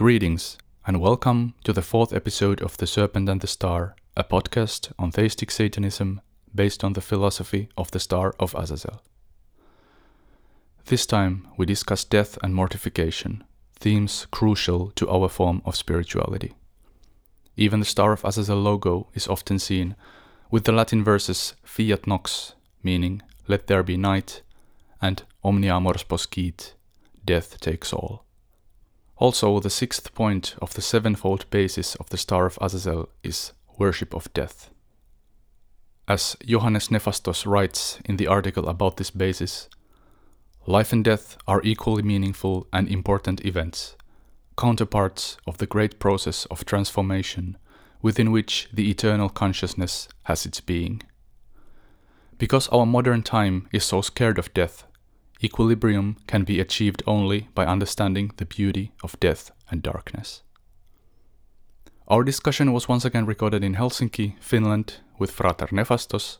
Greetings, and welcome to the fourth episode of The Serpent and the Star, a podcast on theistic Satanism based on the philosophy of the Star of Azazel. This time we discuss death and mortification, themes crucial to our form of spirituality. Even the Star of Azazel logo is often seen with the Latin verses fiat nox, meaning let there be night, and omnia mors poscit, death takes all. Also, the sixth point of the sevenfold basis of the Star of Azazel is worship of death. As Johannes Nefastos writes in the article about this basis, life and death are equally meaningful and important events, counterparts of the great process of transformation within which the eternal consciousness has its being. Because our modern time is so scared of death, equilibrium can be achieved only by understanding the beauty of death and darkness. Our discussion was once again recorded in Helsinki, Finland, with Frater Nefastos,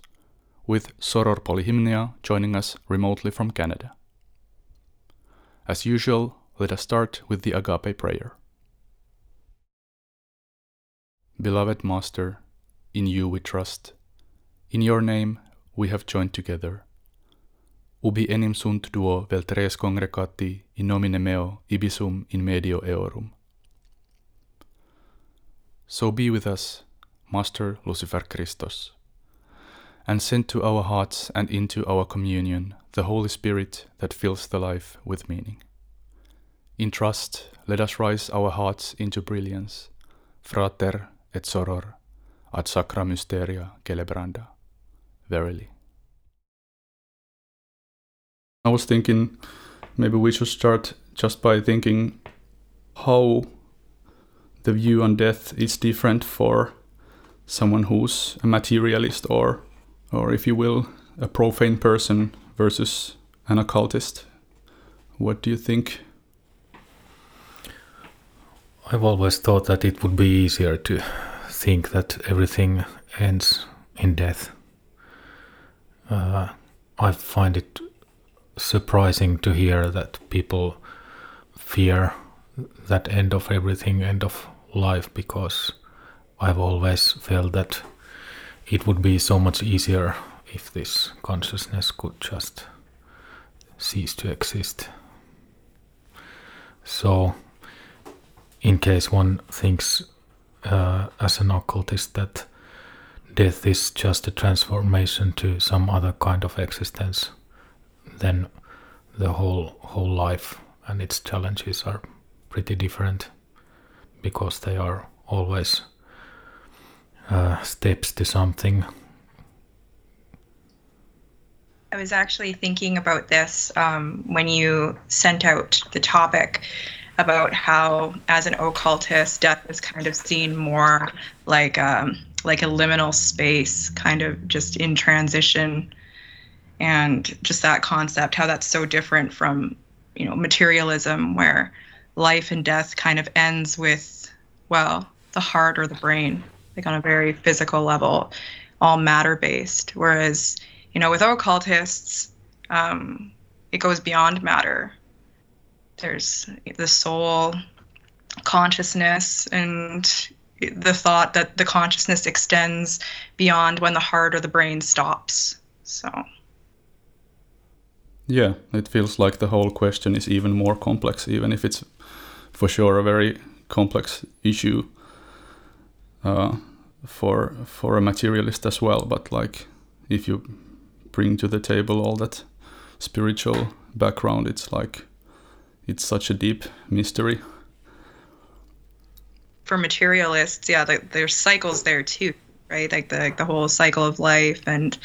with Soror Polyhymnia joining us remotely from Canada. As usual, let us start with the Agape prayer. Beloved Master, in you we trust. In your name we have joined together ubi enim sunt duo vel tres congregati in nomine meo ibisum in medio eorum. So be with us, Master Lucifer Christos, and send to our hearts and into our communion the Holy Spirit that fills the life with meaning. In trust, let us rise our hearts into brilliance, frater et soror, ad sacra mysteria celebranda. Verily. I was thinking maybe we should start just by thinking how the view on death is different for someone who's a materialist or or if you will a profane person versus an occultist. What do you think? I've always thought that it would be easier to think that everything ends in death. Uh, i find it surprising to hear that people fear that end of everything, end of life, because I've always felt that it would be so much easier if this consciousness could just cease to exist. So, in case one thinks uh, as an occultist that death is just a transformation to some other kind of existence, then the whole whole life and its challenges are pretty different because they are always uh, steps to something. I was actually thinking about this um, when you sent out the topic about how, as an occultist, death is kind of seen more like um, like a liminal space, kind of just in transition and just that concept how that's so different from you know materialism where life and death kind of ends with well the heart or the brain like on a very physical level all matter based. Whereas you know with occultists um, it goes beyond matter. There's the soul consciousness and the thought that the consciousness extends beyond when the heart or the brain stops. So yeah, it feels like the whole question is even more complex, even if it's for sure a very complex issue uh, for for a materialist as well. But like, if you bring to the table all that spiritual background, it's like it's such a deep mystery. For materialists, yeah, there's cycles there too right? Like the the whole cycle of life, and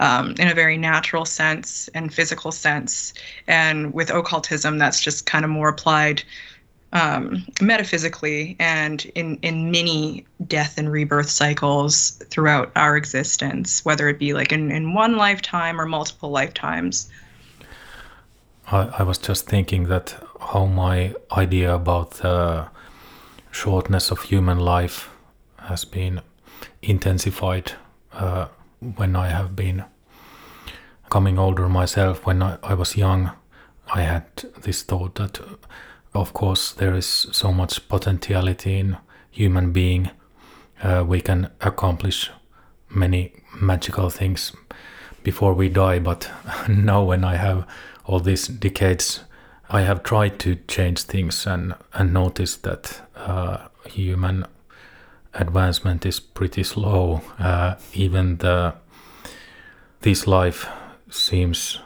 um, in a very natural sense and physical sense. And with occultism, that's just kind of more applied um, metaphysically and in in many death and rebirth cycles throughout our existence, whether it be like in, in one lifetime or multiple lifetimes. I, I was just thinking that how my idea about the shortness of human life has been intensified uh, when I have been coming older myself. When I, I was young, I had this thought that Of course, there is so much potentiality in human being. Uh, we can accomplish many magical things before we die, but now when I have all these decades, I have tried to change things and, and noticed that uh, human advancement is pretty slow. Uh, even the this life seems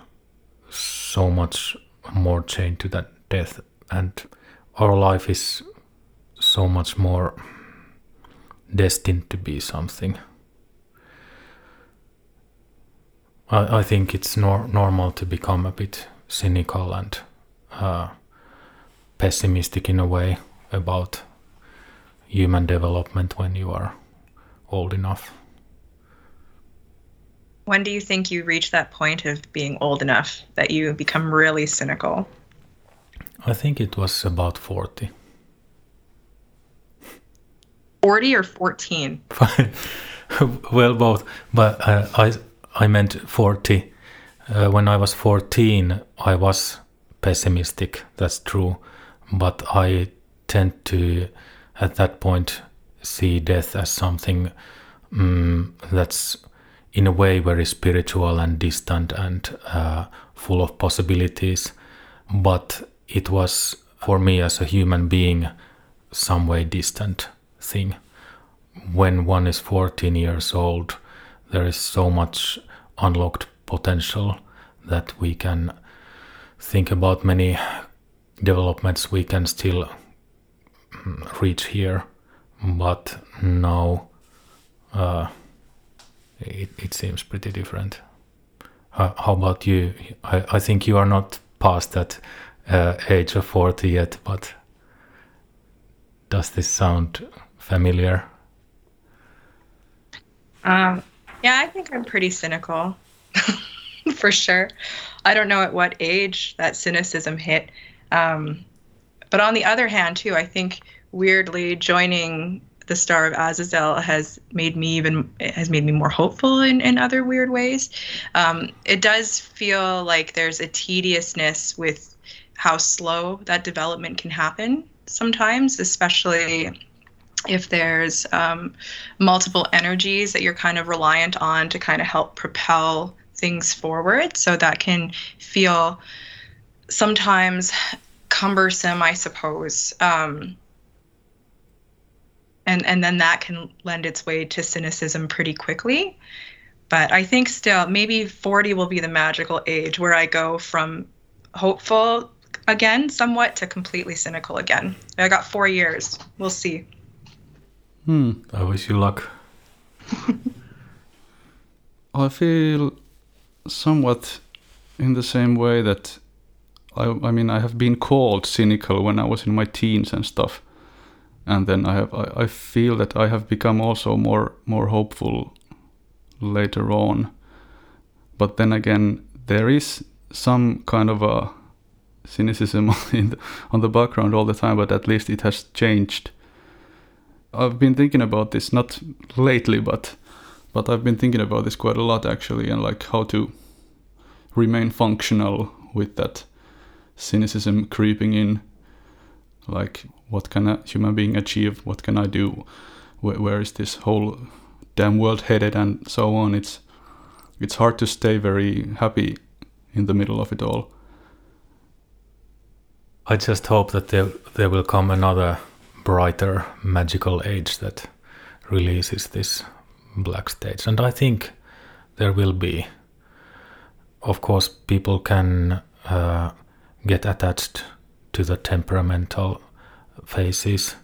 so much more chained to that death, and our life is so much more destined to be something. I, I think it's nor- normal to become a bit cynical and uh, pessimistic in a way about human development when you are old enough. When do you think you reach that point of being old enough that you become really cynical? I think it was about 40. 40 or 14? well, both. But uh, I, I meant 40. Uh, when I was 14, I was pessimistic, that's true. But I tend to, at that point, see death as something um, that's in a way very spiritual and distant and uh, full of possibilities. But it was, for me as a human being, some way distant thing. When one is 14 years old, there is so much unlocked potential that we can think about many developments we can still reach here but now uh, it, it seems pretty different uh, how about you I, I think you are not past that uh, age of 40 yet but does this sound familiar um, yeah, I think I'm pretty cynical, for sure. I don't know at what age that cynicism hit. Um, but on the other hand, too, I think weirdly joining the Star of Azazel has made me even has made me more hopeful in, in other weird ways. Um, it does feel like there's a tediousness with how slow that development can happen sometimes, especially if there's um, multiple energies that you're kind of reliant on to kind of help propel things forward. So that can feel sometimes cumbersome, I suppose. Um, and, and then that can lend its way to cynicism pretty quickly. But I think still, maybe 40 will be the magical age where I go from hopeful again, somewhat, to completely cynical again. I got four years. We'll see. Hmm. I wish you luck. I feel somewhat in the same way that I, I mean I have been called cynical when I was in my teens and stuff, and then I have I, I feel that I have become also more more hopeful later on, but then again there is some kind of a cynicism in the, on the background all the time, but at least it has changed. I've been thinking about this not lately, but but I've been thinking about this quite a lot actually, and like how to remain functional with that cynicism creeping in. Like, what can a human being achieve? What can I do? where, where is this whole damn world headed, and so on? It's it's hard to stay very happy in the middle of it all. I just hope that there there will come another brighter magical age that releases this black stage. And I think there will be. Of course, people can uh, get attached to the temperamental phases,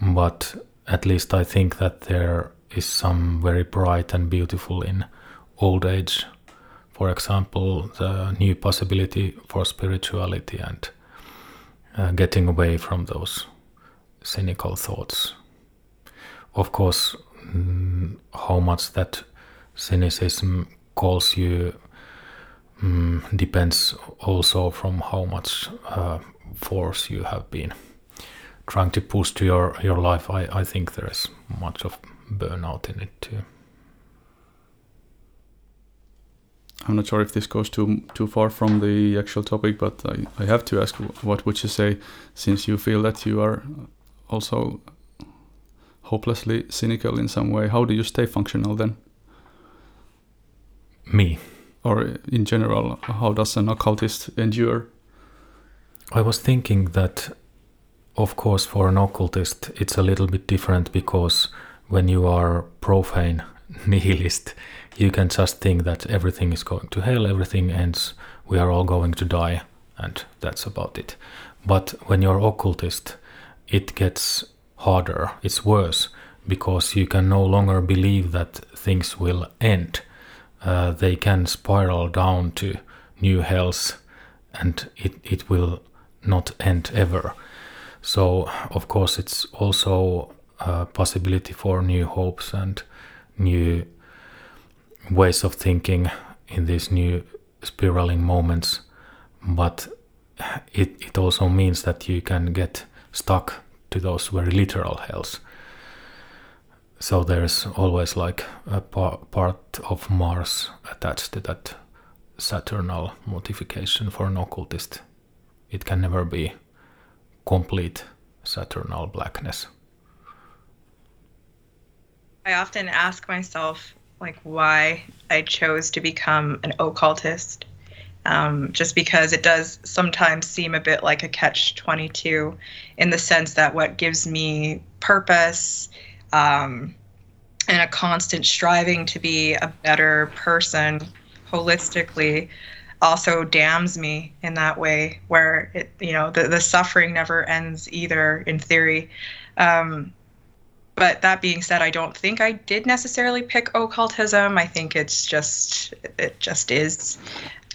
but at least I think that there is some very bright and beautiful in old age. For example, the new possibility for spirituality and uh, getting away from those cynical thoughts. Of course, mm, how much that cynicism calls you mm, depends also from how much uh, force you have been trying to push to your, your life. I, I think there is much of burnout in it too. I'm not sure if this goes too too far from the actual topic, but I, I have to ask, what would you say, since you feel that you are also hopelessly cynical in some way? How do you stay functional then? Me. Or in general, how does an occultist endure? I was thinking that, of course, for an occultist, it's a little bit different because when you are profane nihilist, you can just think that everything is going to hell, everything ends, we are all going to die, and that's about it. But when you're occultist, it gets harder, it's worse, because you can no longer believe that things will end. Uh, they can spiral down to new hells, and it, it will not end ever. So, of course, it's also a possibility for new hopes and new ways of thinking in these new spiraling moments, but it, it also means that you can get stuck to those very literal hells. So there's always like a par- part of Mars attached to that Saturnal mortification for an occultist. It can never be complete Saturnal blackness. I often ask myself like why I chose to become an occultist. Um, just because it does sometimes seem a bit like a catch 22 in the sense that what gives me purpose um, and a constant striving to be a better person holistically also damns me in that way where it you know the, the suffering never ends either in theory um, but that being said, I don't think I did necessarily pick occultism. I think it's just it just is.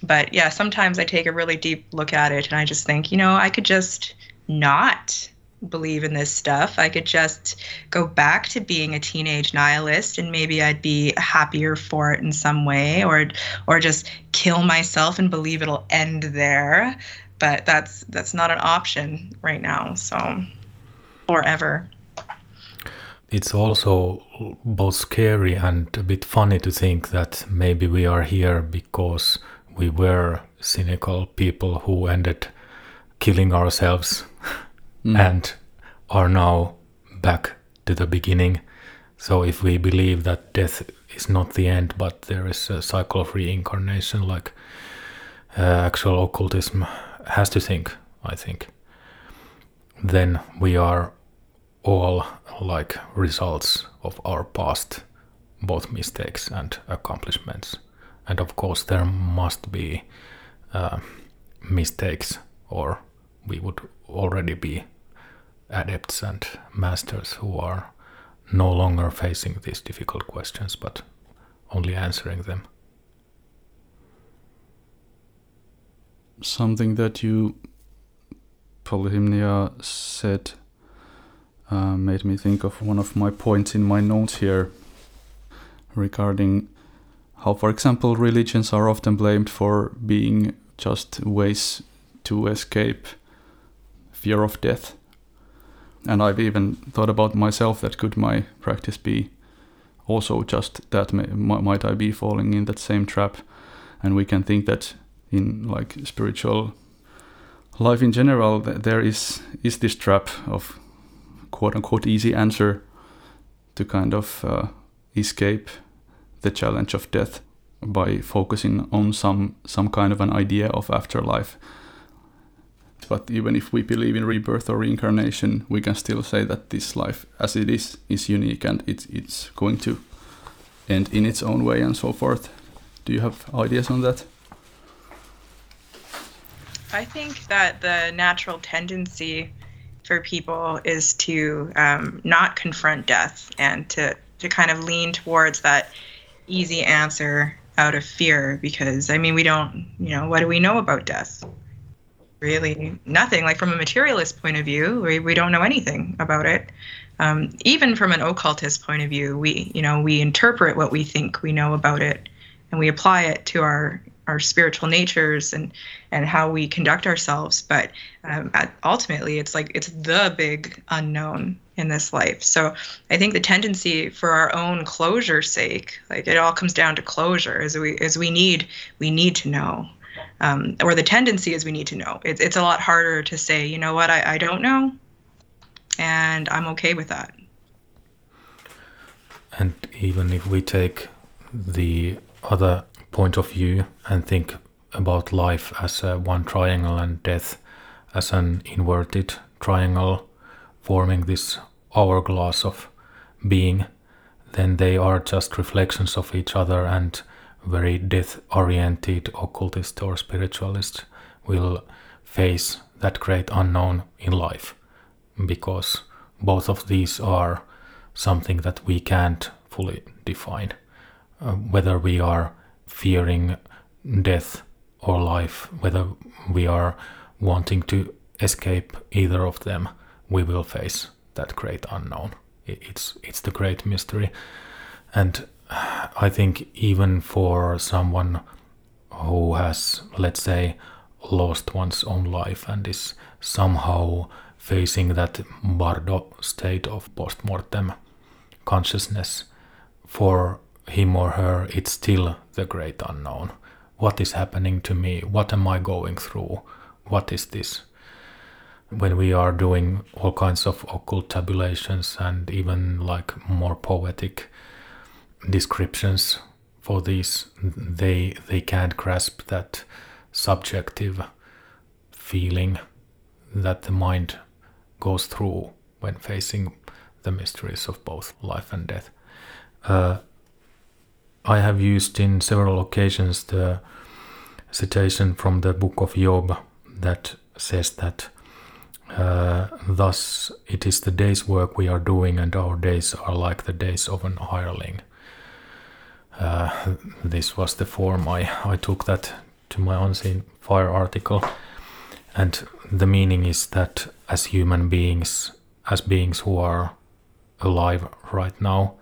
But yeah, sometimes I take a really deep look at it and I just think, you know, I could just not believe in this stuff. I could just go back to being a teenage nihilist and maybe I'd be happier for it in some way or or just kill myself and believe it'll end there. But that's that's not an option right now. So or ever it's also both scary and a bit funny to think that maybe we are here because we were cynical people who ended killing ourselves mm. and are now back to the beginning. So if we believe that death is not the end, but there is a cycle of reincarnation, like uh, actual occultism has to think, I think, then we are all like results of our past, both mistakes and accomplishments. And of course, there must be uh, mistakes, or we would already be adepts and masters who are no longer facing these difficult questions, but only answering them. Something that you, Polyhymnia, said uh, made me think of one of my points in my notes here regarding how, for example, religions are often blamed for being just ways to escape fear of death. And I've even thought about myself that could my practice be also just that? Might I be falling in that same trap? And we can think that in like spiritual life in general, there is is this trap of quote unquote easy answer to kind of uh, escape the challenge of death by focusing on some some kind of an idea of afterlife. But even if we believe in rebirth or reincarnation, we can still say that this life, as it is, is unique and it's it's going to end in its own way and so forth. Do you have ideas on that? I think that the natural tendency for people is to um, not confront death and to, to kind of lean towards that easy answer out of fear because I mean we don't you know what do we know about death really nothing like from a materialist point of view we, we don't know anything about it. Um, even from an occultist point of view we you know we interpret what we think we know about it and we apply it to our our spiritual natures and and how we conduct ourselves. But um, at, ultimately it's like it's the big unknown in this life. So i think the tendency for our own closure's sake like it all comes down to closure as we as we need we need to know um, or the tendency is we need to know. It's, it's a lot harder to say you know what I, I don't know and i'm okay with that. And even if we take the other point of view and think about life as a one triangle and death as an inverted triangle forming this hourglass of being, then they are just reflections of each other and very death oriented occultist or spiritualist will face that great unknown in life because both of these are something that we can't fully define. Uh, whether we are fearing death or life, whether we are wanting to escape either of them, we will face that great unknown. It's it's the great mystery, and I think even for someone who has, let's say, lost one's own life and is somehow facing that bardo state of post-mortem consciousness, for him or her, it's still the great unknown. What is happening to me? What am I going through? What is this? When we are doing all kinds of occult tabulations and even like more poetic descriptions for these, they they can't grasp that subjective feeling that the mind goes through when facing the mysteries of both life and death. Uh, I have used in several occasions the citation from the book of Job that says that uh, thus it is the day's work we are doing, and our days are like the days of an hireling. Uh, this was the form I, I took that to my unseen fire article. And the meaning is that as human beings, as beings who are alive right now,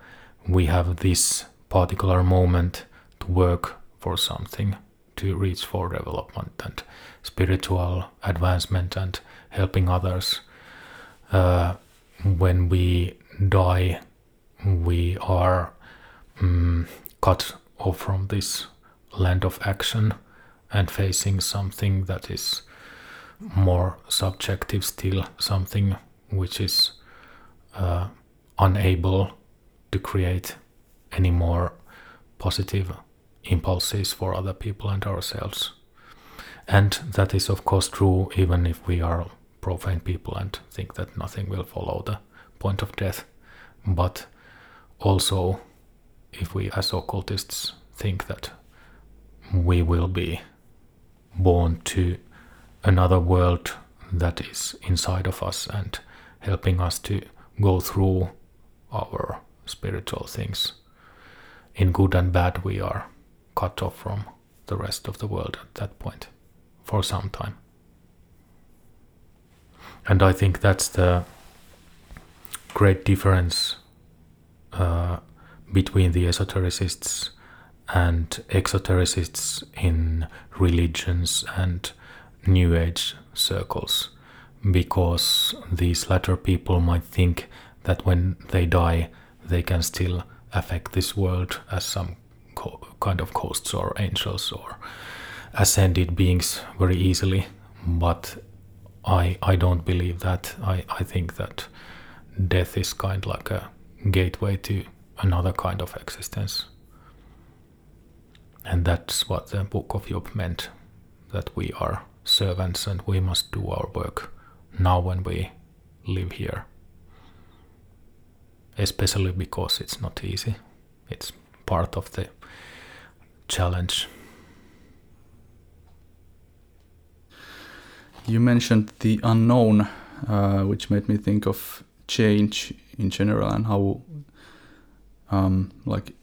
we have this particular moment to work for something, to reach for development and spiritual advancement and helping others. Uh, when we die, we are um, cut off from this land of action and facing something that is more subjective still, something which is uh, unable to create any more positive impulses for other people and ourselves. And that is, of course, true even if we are profane people and think that nothing will follow the point of death. But also, if we as occultists think that we will be born to another world that is inside of us and helping us to go through our spiritual things in good and bad, we are cut off from the rest of the world at that point for some time. And I think that's the great difference uh, between the esotericists and exotericists in religions and New Age circles, because these latter people might think that when they die, they can still affect this world as some co- kind of ghosts or angels or ascended beings very easily. But I I don't believe that. I, I think that death is kind of like a gateway to another kind of existence. And that's what the Book of Job meant that we are servants and we must do our work now when we live here especially because it's not easy. It's part of the challenge. You mentioned the unknown, uh, which made me think of change in general and how, um, like,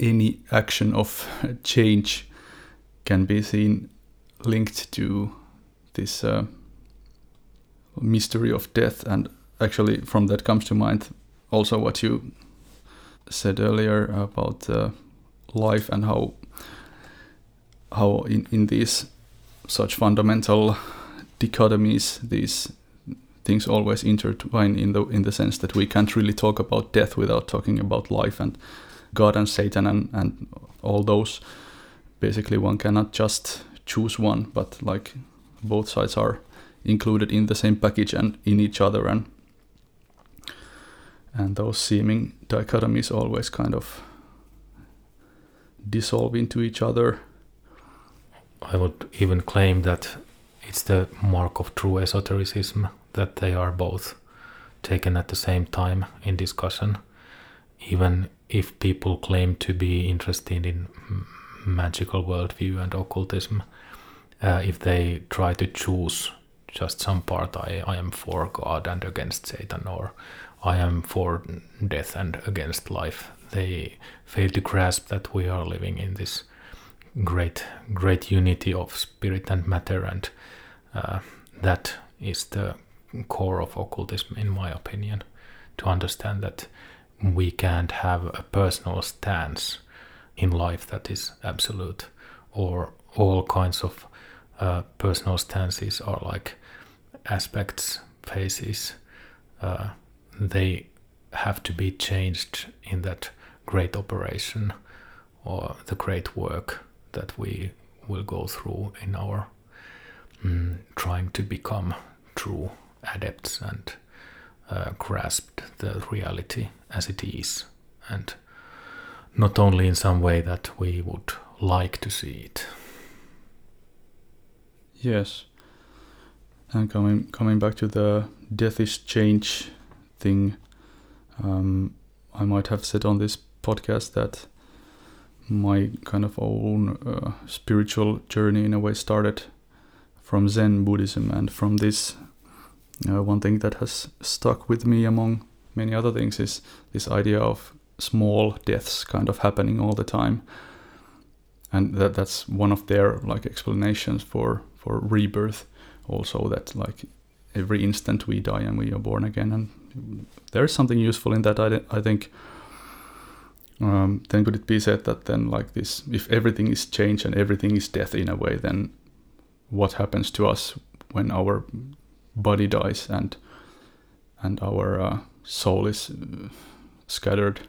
any action of change can be seen linked to this uh, mystery of death. And actually, from that comes to mind also what you said earlier about uh, life and how how in, in these such fundamental dichotomies these things always intertwine in the in the sense that we can't really talk about death without talking about life and God and Satan and, and all those. Basically, one cannot just choose one, but like both sides are included in the same package and in each other, and and those seeming dichotomies always kind of dissolve into each other. I would even claim that it's the mark of true esotericism that they are both taken at the same time in discussion, even if people claim to be interested in magical worldview and occultism, uh, if they try to choose just some part, I, I am for God and against Satan, or I am for death and against life, they fail to grasp that we are living in this great, great unity of spirit and matter, and uh, that is the core of occultism, in my opinion, to understand that we can't have a personal stance in life that is absolute, or all kinds of uh, personal stances are like aspects, phases. Uh, they have to be changed in that great operation or the great work that we will go through in our mm, trying to become true adepts and uh, grasped the reality as it is, and not only in some way that we would like to see it. Yes, and coming coming back to the death is change thing, um, I might have said on this podcast that my kind of own uh, spiritual journey in a way started from Zen Buddhism, and from this uh, one thing that has stuck with me among many other things is this idea of small deaths kind of happening all the time. And that that's one of their like explanations for for rebirth. Also that like every instant we die and we are born again. And there's something useful in that i, I think. Um, then could it be said that then like this if everything is change and everything is death in a way then what happens to us when our body dies and and our uh, soul is uh, scattered,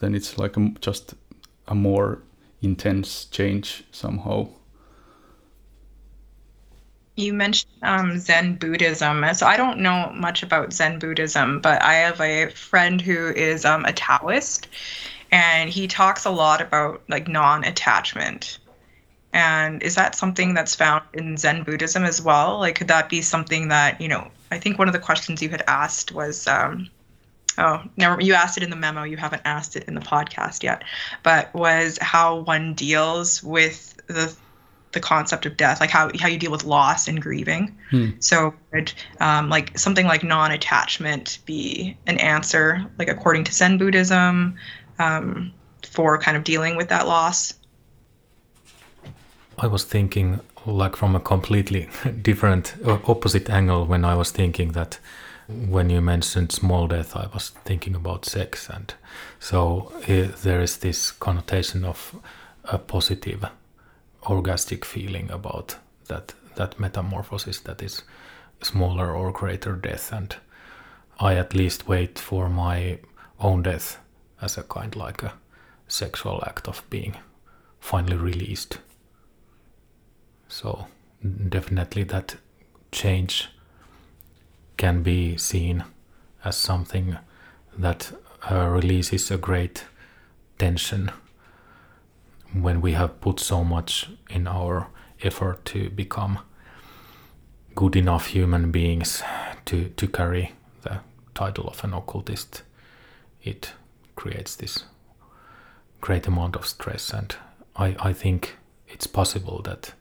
then it's like a, just a more intense change somehow. You mentioned um, Zen Buddhism. So I don't know much about Zen Buddhism, but I have a friend who is um, a Taoist, and he talks a lot about like non-attachment and is that something that's found in Zen Buddhism as well? Like, could that be something that, you know, I think one of the questions you had asked was, um, oh, never, you asked it in the memo, you haven't asked it in the podcast yet, but was how one deals with the the concept of death, like how, how you deal with loss and grieving. Hmm. So, um, like something like non attachment be an answer, like according to Zen Buddhism, um, for kind of dealing with that loss? I was thinking like from a completely different opposite angle when I was thinking that when you mentioned small death I was thinking about sex and so uh, there is this connotation of a positive orgastic feeling about that that metamorphosis that is smaller or greater death. And I at least wait for my own death as a kind like a sexual act of being finally released so definitely that change can be seen as something that uh, releases a great tension when we have put so much in our effort to become good enough human beings to, to carry the title of an occultist, it creates this great amount of stress. And I, I think it's possible that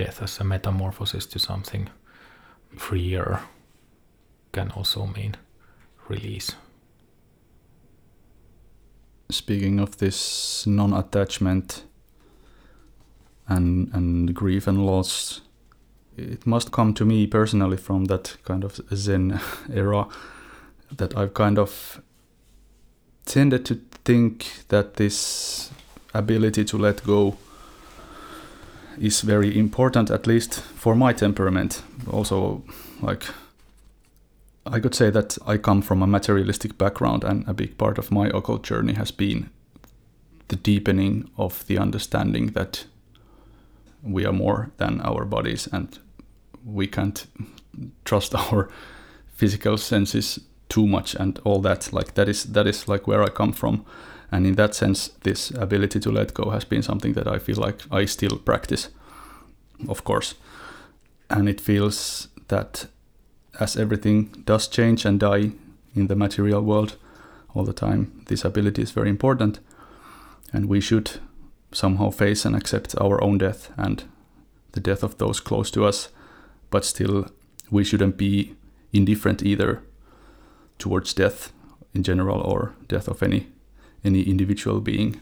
death as a metamorphosis to something freer can also mean release. Speaking of this non attachment and, and grief and loss, it must come to me personally from that kind of Zen era that I've kind of tended to think that this ability to let go is very important, at least for my temperament. Also, like I could say that I come from a materialistic background, and a big part of my occult journey has been the deepening of the understanding that we are more than our bodies and we can't trust our physical senses too much and all that like that is that is like where I come from and in that sense this ability to let go has been something that I feel like I still practice of course. And it feels that as everything does change and die in the material world all the time this ability is very important. And we should somehow face and accept our own death and the death of those close to us. But still we shouldn't be indifferent either towards death in general or death of any any individual being.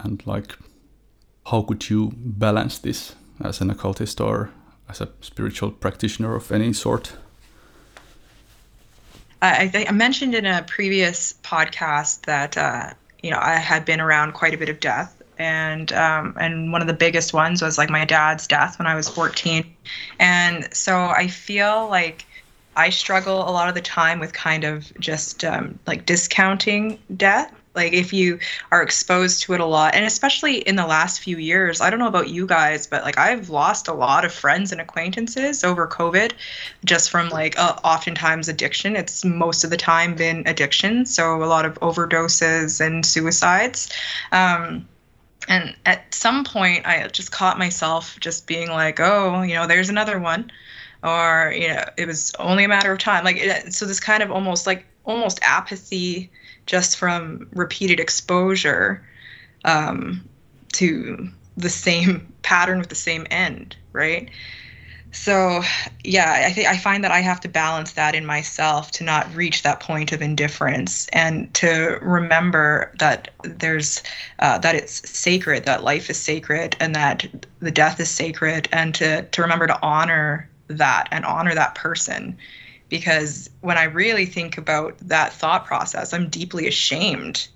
And like how could you balance this as an occultist or as a spiritual practitioner of any sort? I, I mentioned in a previous podcast that uh, you know I had been around quite a bit of death, and um, and one of the biggest ones was like my dad's death when I was 14, and so I feel like I struggle a lot of the time with kind of just um, like discounting death. Like if you are exposed to it a lot, and especially in the last few years, I don't know about you guys, but like I've lost a lot of friends and acquaintances over COVID, just from like uh, oftentimes addiction. It's most of the time been addiction, so a lot of overdoses and suicides. Um, and at some point, I just caught myself just being like, "Oh, you know, there's another one." or you know it was only a matter of time like it, so this kind of almost like almost apathy just from repeated exposure um, to the same pattern with the same end right? So yeah i think i find that i have to balance that in myself to not reach that point of indifference and to remember that there's uh, that it's sacred that life is sacred and that the death is sacred and to to remember to honor that and honor that person because when i really think about that thought process i'm deeply ashamed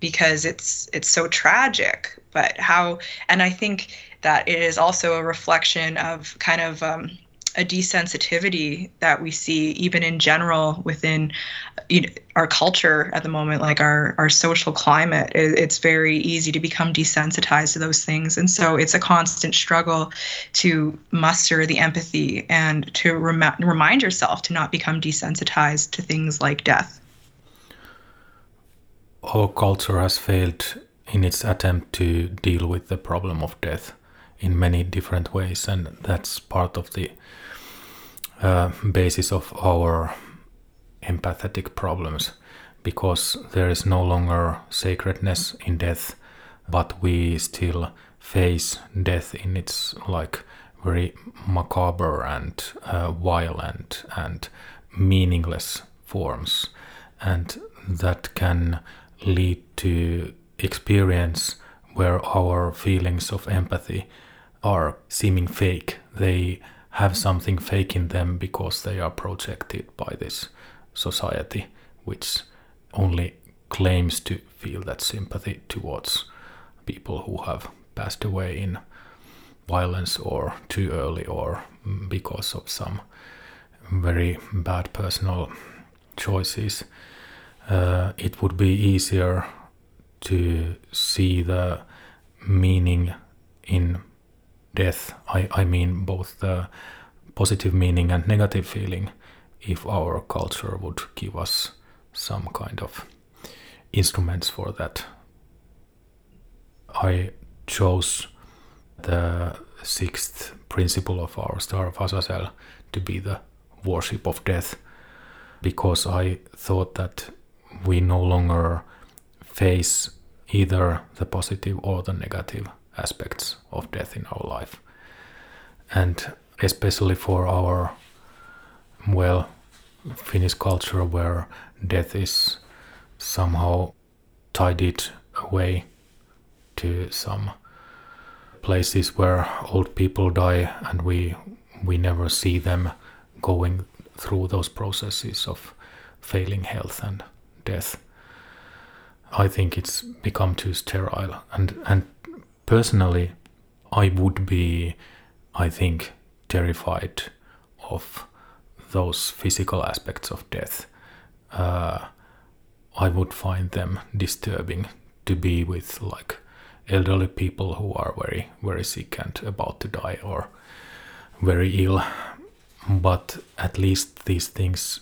because it's it's so tragic but how and i think that it is also a reflection of kind of um, a desensitivity that we see even in general within you know, our culture at the moment like our our social climate it's very easy to become desensitized to those things. And so it's a constant struggle to muster the empathy and to rem- remind yourself to not become desensitized to things like death. Our culture has failed in its attempt to deal with the problem of death in many different ways. And that's part of the uh, basis of our empathetic problems because there is no longer sacredness in death but we still face death in its like very macabre and uh, violent and meaningless forms. And that can lead to experience where our feelings of empathy are seeming fake. They have something fake in them because they are projected by this society, which only claims to feel that sympathy towards people who have passed away in violence or too early or because of some very bad personal choices. Uh, it would be easier to see the meaning in death, I, I mean both the positive meaning and negative feeling, if our culture would give us some kind of instruments for that. I chose the sixth principle of our Star of Azazel to be the worship of death because I thought that we no longer face either the positive or the negative aspects of death in our life. And especially for our, well, Finnish culture where death is somehow tidied away to some places where old people die and we we never see them going through those processes of failing health and death. I think it's become too sterile and and personally, I would be, I think, terrified of those physical aspects of death. Uh, I would find them disturbing to be with like elderly people who are very very sick and about to die or very ill but at least these things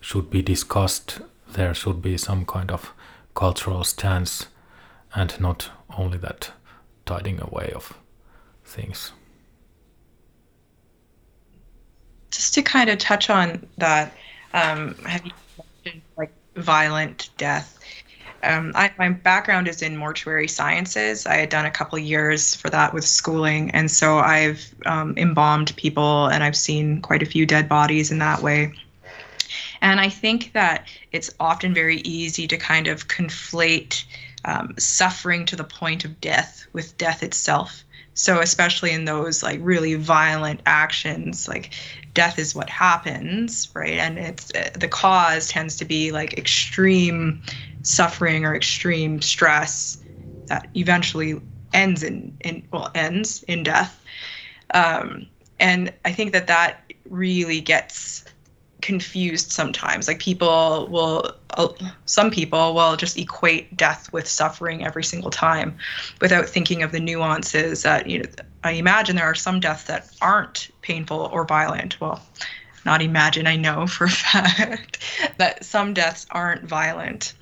should be discussed there should be some kind of cultural stance and not only that tidying away of things just to kind of touch on that um, have you mentioned like violent death um, I, my background is in mortuary sciences. I had done a couple years for that with schooling, and so I've um, embalmed people, and I've seen quite a few dead bodies in that way. And I think that it's often very easy to kind of conflate um, suffering to the point of death with death itself. So especially in those like really violent actions, like death is what happens, right? And it's uh, the cause tends to be like extreme suffering or extreme stress that eventually ends in, in well ends in death um, and i think that that really gets confused sometimes. Like people will uh, some people will just equate death with suffering every single time without thinking of the nuances that you know i imagine there are some deaths that aren't painful or violent. Well not imagine i know for a fact that some deaths aren't violent.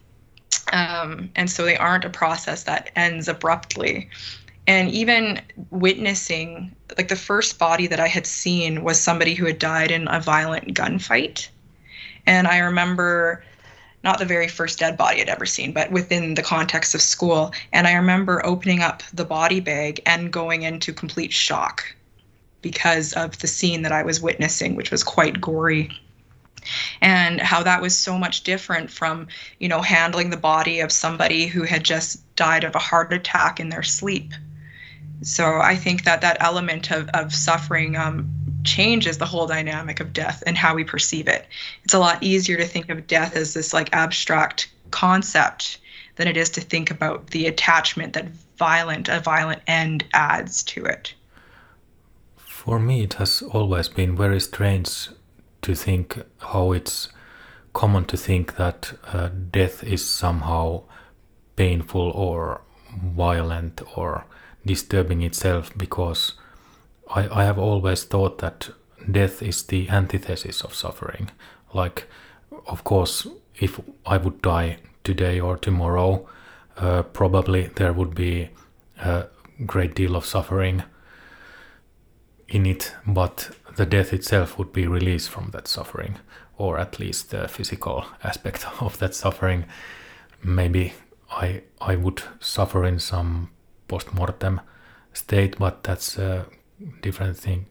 Um, and so they aren't a process that ends abruptly. And even witnessing, like the first body that I had seen was somebody who had died in a violent gunfight. And I remember not the very first dead body I'd ever seen, but within the context of school. And I remember opening up the body bag and going into complete shock because of the scene that I was witnessing, which was quite gory and how that was so much different from you know handling the body of somebody who had just died of a heart attack in their sleep so i think that that element of, of suffering um, changes the whole dynamic of death and how we perceive it. It's a lot easier to think of death as this like abstract concept than it is to think about the attachment that violent a violent end adds to it. For me it has always been very strange to think how it's common to think that uh, death is somehow painful or violent or disturbing itself because I, I have always thought that death is the antithesis of suffering. Like, of course, if I would die today or tomorrow, uh, probably there would be a great deal of suffering in it, but the death itself would be released from that suffering, or at least the physical aspect of that suffering. Maybe I I would suffer in some post-mortem state, but that's a different thing.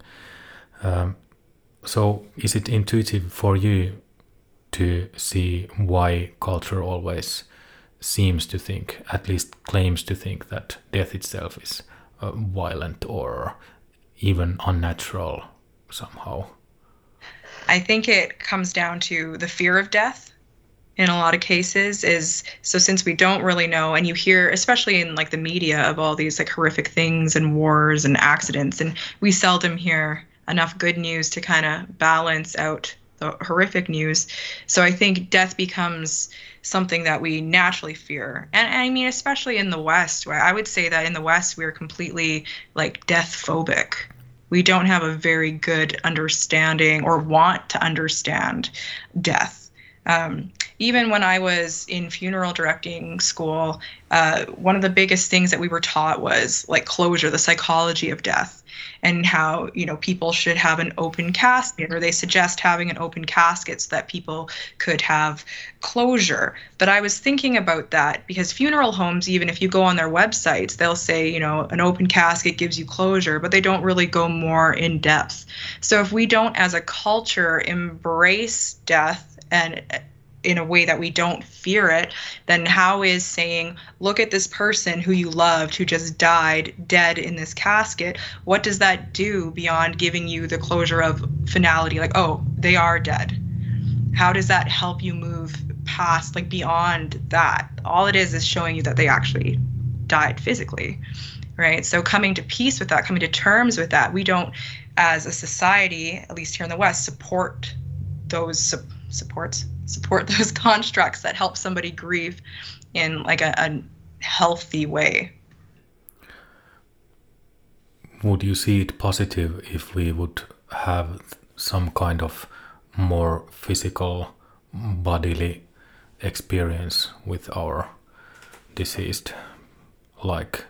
Um, so, is it intuitive for you to see why culture always seems to think, at least claims to think, that death itself is uh, violent or even unnatural somehow? I think it comes down to the fear of death in a lot of cases is so since we don't really know and you hear especially in like the media of all these like horrific things and wars and accidents and we seldom hear enough good news to kind of balance out the horrific news. So i think death becomes something that we naturally fear. And, and i mean especially in the west where i would say that in the west we're completely like death phobic we don't have a very good understanding or want to understand death. Um, even when I was in funeral directing school, uh, one of the biggest things that we were taught was like closure, the psychology of death and how you know people should have an open casket or they suggest having an open casket so that people could have closure. But i was thinking about that because funeral homes even if you go on their websites they'll say you know an open casket gives you closure but they don't really go more in depth. So if we don't as a culture embrace death and in a way that we don't fear it, then how is saying, look at this person who you loved who just died dead in this casket, what does that do beyond giving you the closure of finality? Like, oh, they are dead. How does that help you move past, like beyond that? All it is is showing you that they actually died physically. right? So coming to peace with that, coming to terms with that, we don't, as a society, at least here in the West, support those su- supports support those constructs that help somebody grieve in like a, a healthy way. Would you see it positive if we would have some kind of more physical bodily experience with our deceased, like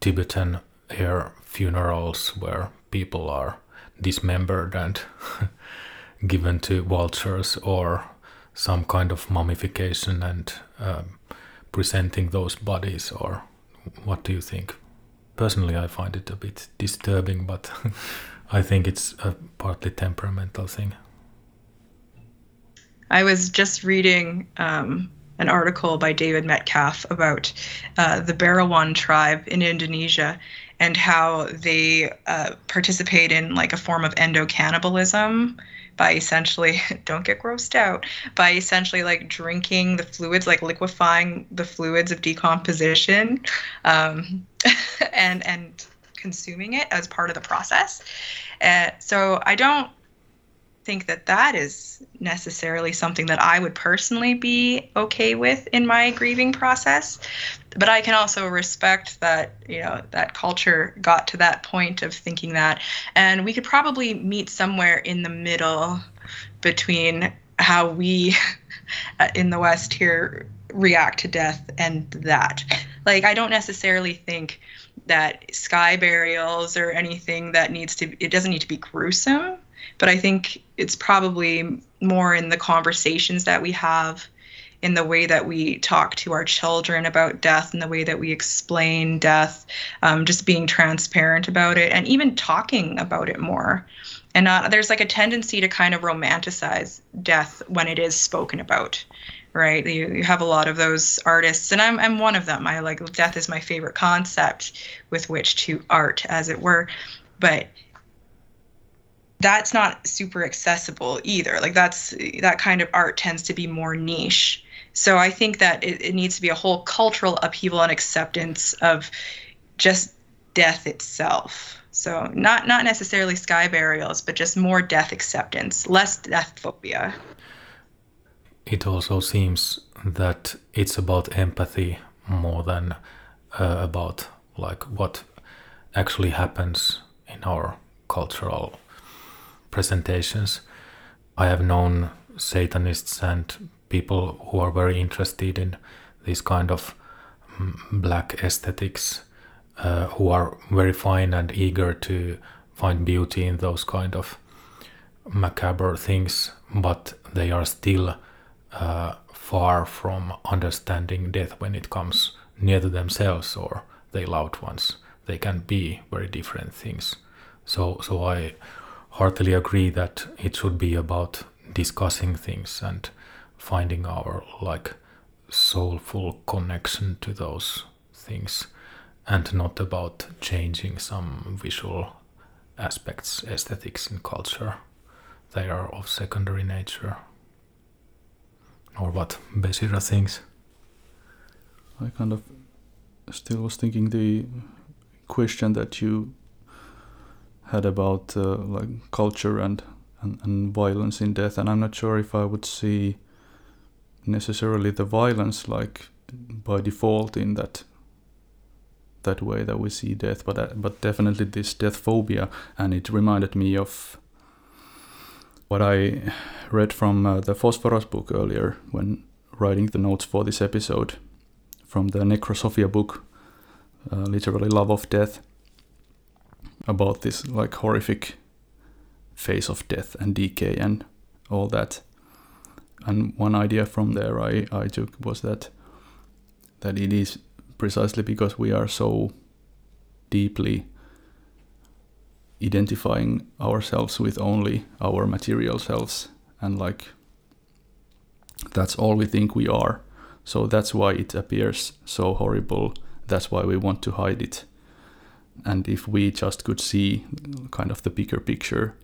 Tibetan air funerals where people are dismembered and given to vultures, or some kind of mummification and um, presenting those bodies, or what do you think? Personally, I find it a bit disturbing, but I think it's a partly temperamental thing. I was just reading um, an article by David Metcalf about uh, the Berawan tribe in Indonesia and how they uh, participate in like a form of endocannibalism by essentially don't get grossed out by essentially like drinking the fluids like liquefying the fluids of decomposition um, and and consuming it as part of the process. Uh, so i don't think that that is necessarily something that I would personally be okay with in my grieving process. But I can also respect that, you know, that culture got to that point of thinking that. And we could probably meet somewhere in the middle between how we in the West here react to death and that. Like, I don't necessarily think that sky burials or anything that needs to, it doesn't need to be gruesome but I think it's probably more in the conversations that we have, in the way that we talk to our children about death, in the way that we explain death, um, just being transparent about it, and even talking about it more. And not, there's like a tendency to kind of romanticize death when it is spoken about right? You, you have a lot of those artists and I'm, I'm one of them. I like death is my favorite concept with which to art as it were. But that's not super accessible either. Like that's that kind of art tends to be more niche. So I think that it, it needs to be a whole cultural upheaval and acceptance of just death itself. So not not necessarily sky burials, but just more death acceptance, less death phobia. It also seems that it's about empathy more than uh, about like what actually happens in our cultural presentations. I have known Satanists and people who are very interested in this kind of mm, black aesthetics, uh, who are very fine and eager to find beauty in those kind of macabre things, but they are still uh, far from understanding death when it comes near to themselves or their loved ones. They can be very different things. So, so I heartily agree that it should be about discussing things and finding our like soulful connection to those things and not about changing some visual aspects aesthetics and culture. They are of secondary nature. Or what Beshiira thinks? I kind of still was thinking the question that you had about uh, like culture and, and, and violence in death, and I'm not sure if I would see necessarily the violence like by default in that that way that we see death, but uh, but definitely this death phobia, and it reminded me of what I read from uh, the Phosphorus book earlier when writing the notes for this episode from the Necrosophia book, uh, literally Love of Death about this like horrific phase of death and decay and all that. And one idea from there I, I took was that that it is precisely because we are so deeply identifying ourselves with only our material selves and like that's all we think we are. So that's why it appears so horrible. That's why we want to hide it and if we just could see kind of the bigger picture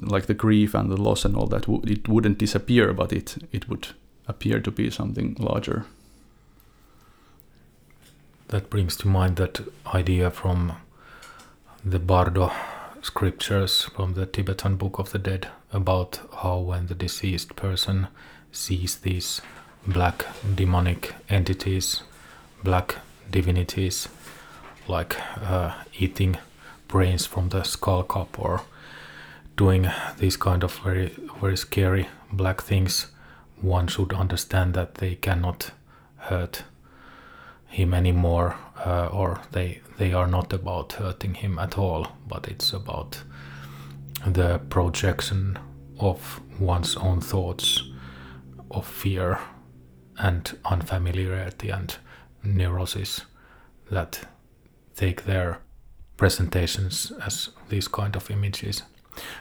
like the grief and the loss and all that it wouldn't disappear but it it would appear to be something larger. That brings to mind that idea from the Bardo scriptures from the Tibetan Book of the Dead about how when the deceased person sees these black demonic entities, black divinities, like uh, eating brains from the skull cup or doing these kind of very very scary black things, one should understand that they cannot hurt him anymore, uh, or they they are not about hurting him at all, but it's about the projection of one's own thoughts of fear and unfamiliarity and neurosis that take their presentations as these kind of images.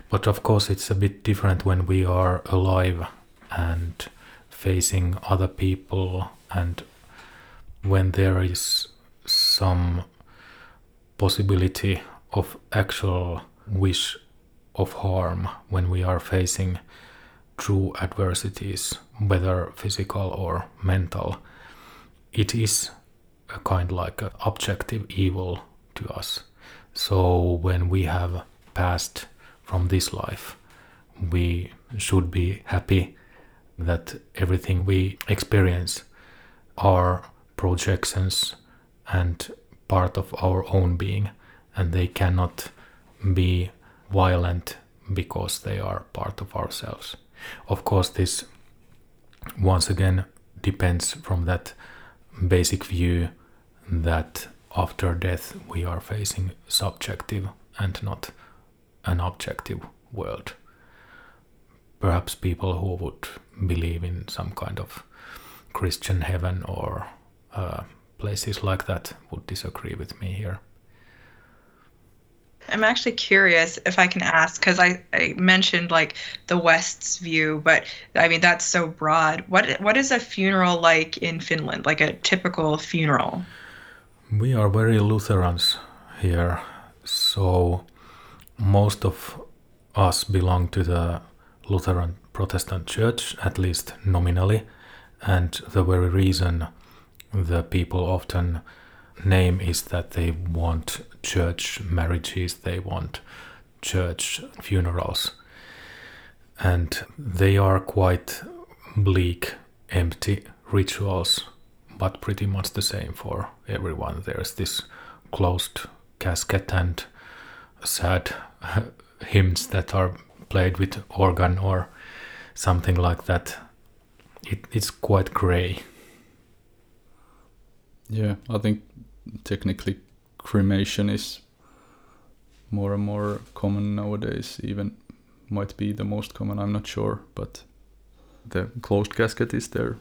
But of course, it's a bit different when we are alive and facing other people, and when there is some possibility of actual wish of harm when we are facing true adversities, whether physical or mental, it is a kind like objective evil to us. So when we have passed from this life, we should be happy that everything we experience are projections and part of our own being, and they cannot be violent because they are part of ourselves. Of course, this once again depends from that basic view that after death we are facing subjective and not an objective world. Perhaps people who would believe in some kind of Christian heaven or uh, places like that would disagree with me here. I'm actually curious if I can ask because I, I mentioned like the West's view, but I mean that's so broad. What what is a funeral like in Finland? Like a typical funeral? We are very Lutherans here, so most of us belong to the Lutheran Protestant Church, at least nominally, and the very reason the people often name is that they want church marriages, they want church funerals. And they are quite bleak, empty rituals, but pretty much the same for everyone. There's this closed casket and sad hymns that are played with organ or something like that. It, it's quite grey. Yeah, I think technically cremation is more and more common nowadays. Even might be the most common. I'm not sure, but the closed casket is there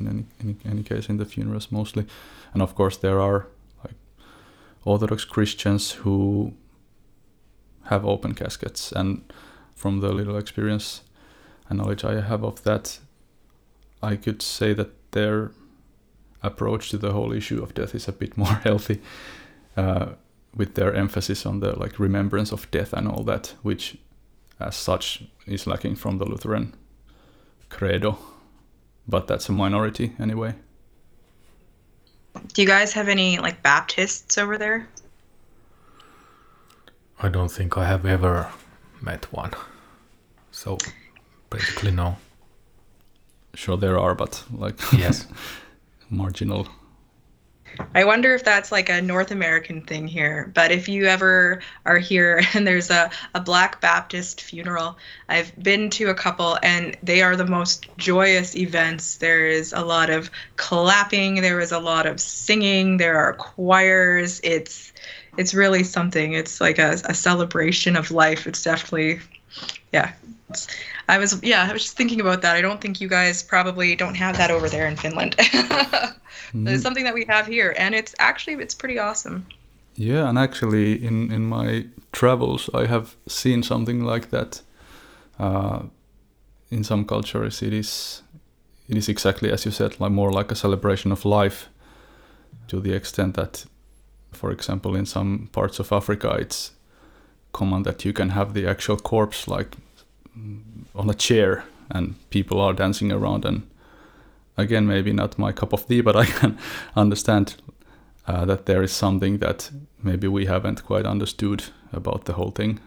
in any any, any case in the funerals mostly, and of course there are like Orthodox Christians who have open caskets, and from the little experience and knowledge I have of that, I could say that their approach to the whole issue of death is a bit more healthy, uh, with their emphasis on the like remembrance of death and all that, which, as such, is lacking from the Lutheran credo. But that's a minority anyway. Do you guys have any like Baptists over there? I don't think I have ever met one. So basically no. Sure there are, but like Yes. marginal. I wonder if that's like a North American thing here. But if you ever are here and there's a, a Black Baptist funeral, I've been to a couple and they are the most joyous events. There is a lot of clapping, there is a lot of singing, there are choirs. It's it's really something. It's like a, a celebration of life. It's definitely yeah. It's, I was yeah, I was just thinking about that. I don't think you guys probably don't have that over there in Finland. It's something that we have here, and it's actually it's pretty awesome. Yeah, and actually, in in my travels, I have seen something like that. Uh, in some cultures, it is it is exactly as you said, like more like a celebration of life, to the extent that, for example, in some parts of Africa, it's common that you can have the actual corpse like on a chair, and people are dancing around and again maybe not my cup of tea but i can understand uh, that there is something that maybe we haven't quite understood about the whole thing.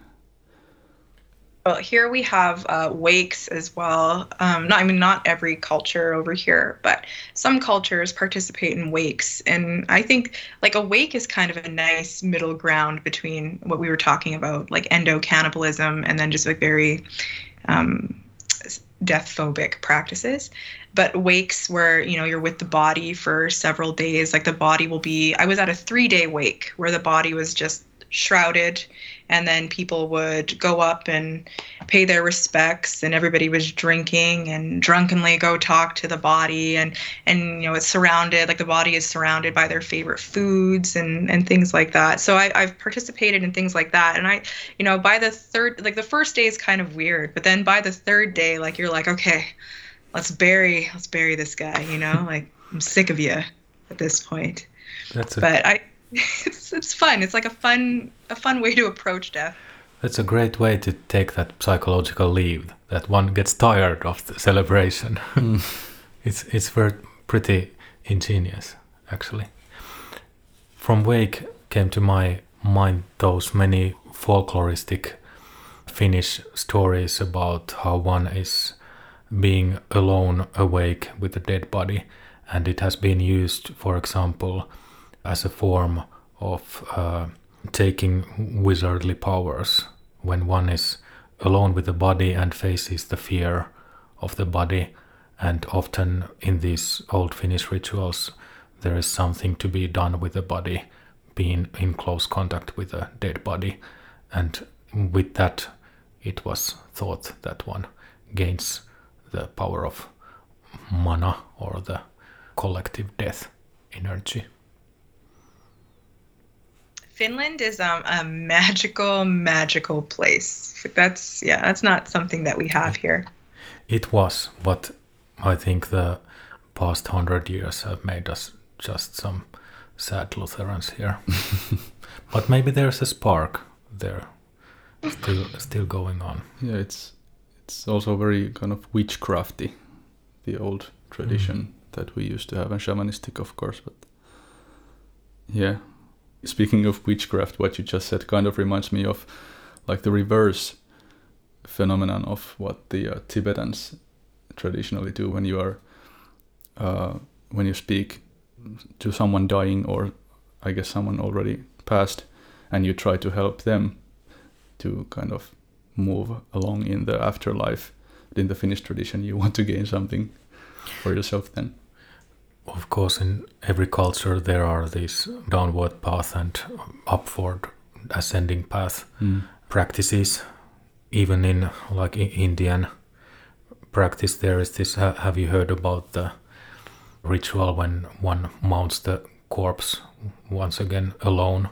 Well, here we have uh, wakes as well. Um, not, I mean, not every culture over here, but some cultures participate in wakes, and I think like a wake is kind of a nice middle ground between what we were talking about, like endo cannibalism, and then just like very um, death phobic practices. But wakes where you know you're with the body for several days, like the body will be. I was at a three day wake where the body was just shrouded and then people would go up and pay their respects and everybody was drinking and drunkenly go talk to the body and and you know it's surrounded like the body is surrounded by their favorite foods and and things like that. So I, i've participated in things like that. And i you know by the third like the first day is kind of weird but then by the third day like you're like okay let's bury let's bury this guy you know? Like i'm sick of you at this point. That's a, but i it's it's fun. It's like a fun a fun way to approach death. that's a great way to take that psychological leave. That one gets tired of the celebration. Hmm. it's it's very pretty ingenious, actually. From Wake came to my mind those many folkloristic Finnish stories about how one is being alone awake with a dead body, and it has been used, for example, as a form of uh, taking wizardly powers when one is alone with the body and faces the fear of the body. And often in these old Finnish rituals, there is something to be done with the body, being in close contact with a dead body. And with that, it was thought that one gains the power of mana or the collective death energy. Finland is um, a magical, magical place. That's yeah, that's not something that we have here. It was, but I think the past hundred years have made us just some sad Lutherans here. but maybe there's a spark there, still still going on. Yeah, it's it's also very kind of witchcrafty, the old tradition that we used to have, and shamanistic, of course. But yeah, speaking of witchcraft, what you just said kind of reminds me of like the reverse phenomenon of what the uh, Tibetans traditionally do when you are uh, when you speak to someone dying or I guess someone already passed, and you try to help them to kind of move along in the afterlife. But in the Finnish tradition, you want to gain something for yourself then. Of course, in every culture there are these downward path and upward ascending path hmm. practices. Even in like Indian practice, there is this. ha- Have you heard about the ritual when one mounts the corpse once again alone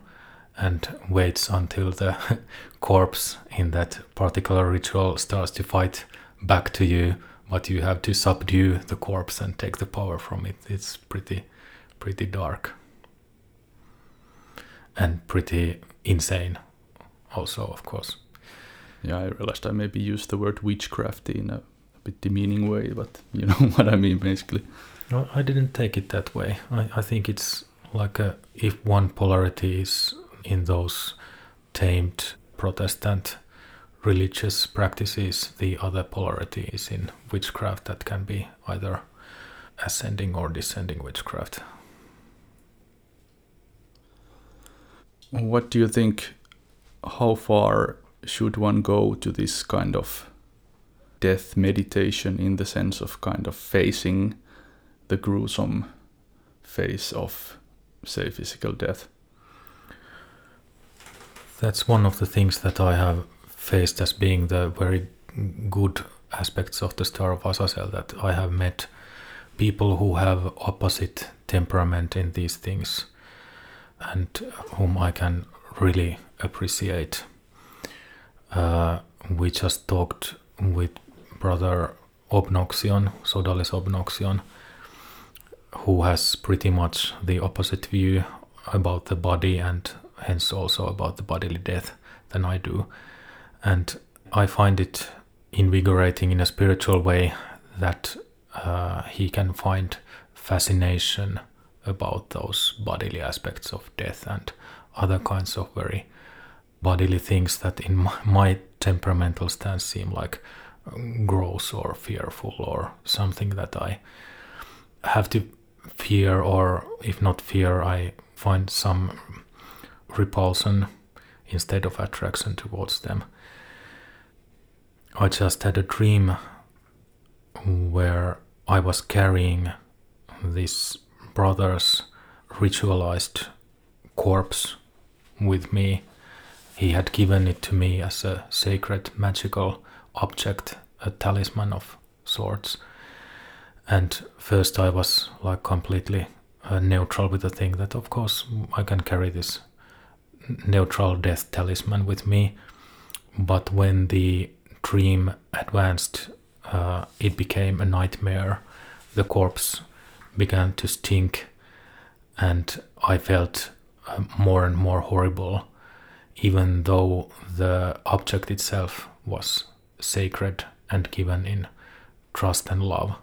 and waits until the corpse in that particular ritual starts to fight back to you, but you have to subdue the corpse and take the power from it. It's pretty, pretty dark and pretty insane, also, of course. Yeah, I realized I maybe used the word witchcrafty in a, a bit demeaning way, but you know what I mean basically. No, I didn't take it that way. I, I think it's like a, if one polarity is in those tamed Protestant religious practices, the other polarity is in witchcraft that can be either ascending or descending witchcraft. What do you think? How far should one go to this kind of death meditation in the sense of kind of facing the gruesome face of, say, physical death? That's one of the things that I have faced as being the very good aspects of the Star of Azazel that I have met people who have opposite temperament in these things and whom I can really appreciate. Uh, we just talked with brother Obnoxion, Sodalis Obnoxion, who has pretty much the opposite view about the body and hence also about the bodily death than I do. And I find it invigorating in a spiritual way that uh, he can find fascination about those bodily aspects of death and other kinds of very bodily things that in my, my temperamental stance seem like gross or fearful or something that I have to fear, or if not fear, I find some repulsion instead of attraction towards them. I just had a dream where I was carrying this brother's ritualized corpse with me. He had given it to me as a sacred magical object, a talisman of sorts. And first I was like completely uh, neutral with the thing that, of course, I can carry this neutral death talisman with me. But when the dream advanced, uh, it became a nightmare. The corpse began to stink, and I felt uh, more and more horrible, even though the object itself was sacred and given in trust and love.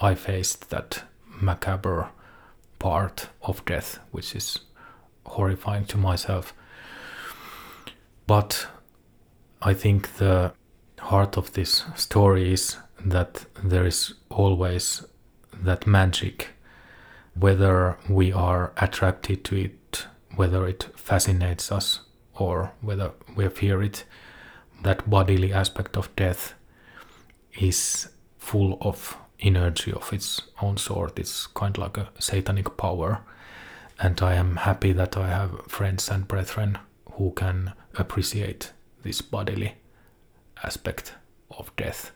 I faced that macabre part of death, which is horrifying to myself. But I think the heart of this story is that there is always that magic, whether we are attracted to it, whether it fascinates us, or whether we fear it, that bodily aspect of death is full of energy of its own sort. It's kind of like a satanic power. And I am happy that I have friends and brethren who can appreciate this bodily aspect of death.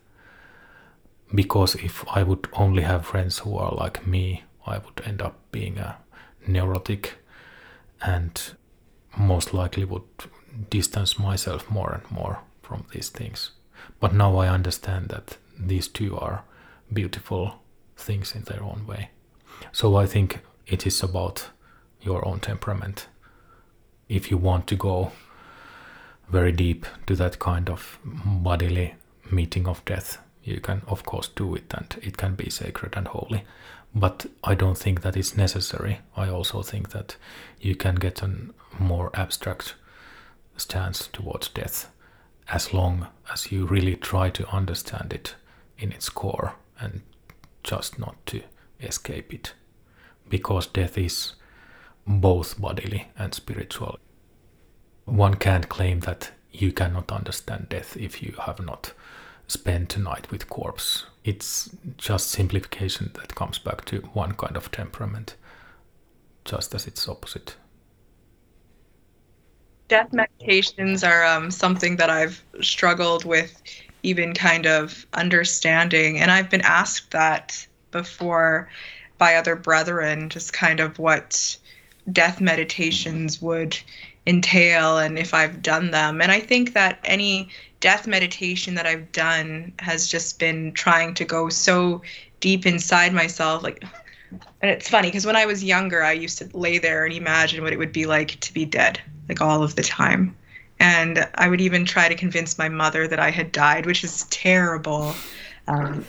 Because if I would only have friends who are like me, I would end up being a neurotic and most likely would distance myself more and more from these things. But now I understand that these two are beautiful things in their own way. So I think it is about your own temperament. If you want to go very deep to that kind of bodily meeting of death, you can of course do it and it can be sacred and holy. But I don't think that it's necessary. I also think that you can get a more abstract stance towards death as long as you really try to understand it in its core and just not to escape it. Because death is both bodily and spiritual. One can't claim that you cannot understand death if you have not spent a night with corpse. It's just simplification that comes back to one kind of temperament, just as its opposite. Death meditations are um, something that I've struggled with even kind of understanding. And I've been asked that before by other brethren, just kind of what death meditations would entail and if I've done them. And I think that any death meditation that I've done has just been trying to go so deep inside myself. Like, and it's funny because when I was younger, I used to lay there and imagine what it would be like to be dead, like all of the time. And I would even try to convince my mother that I had died, which is terrible. Um,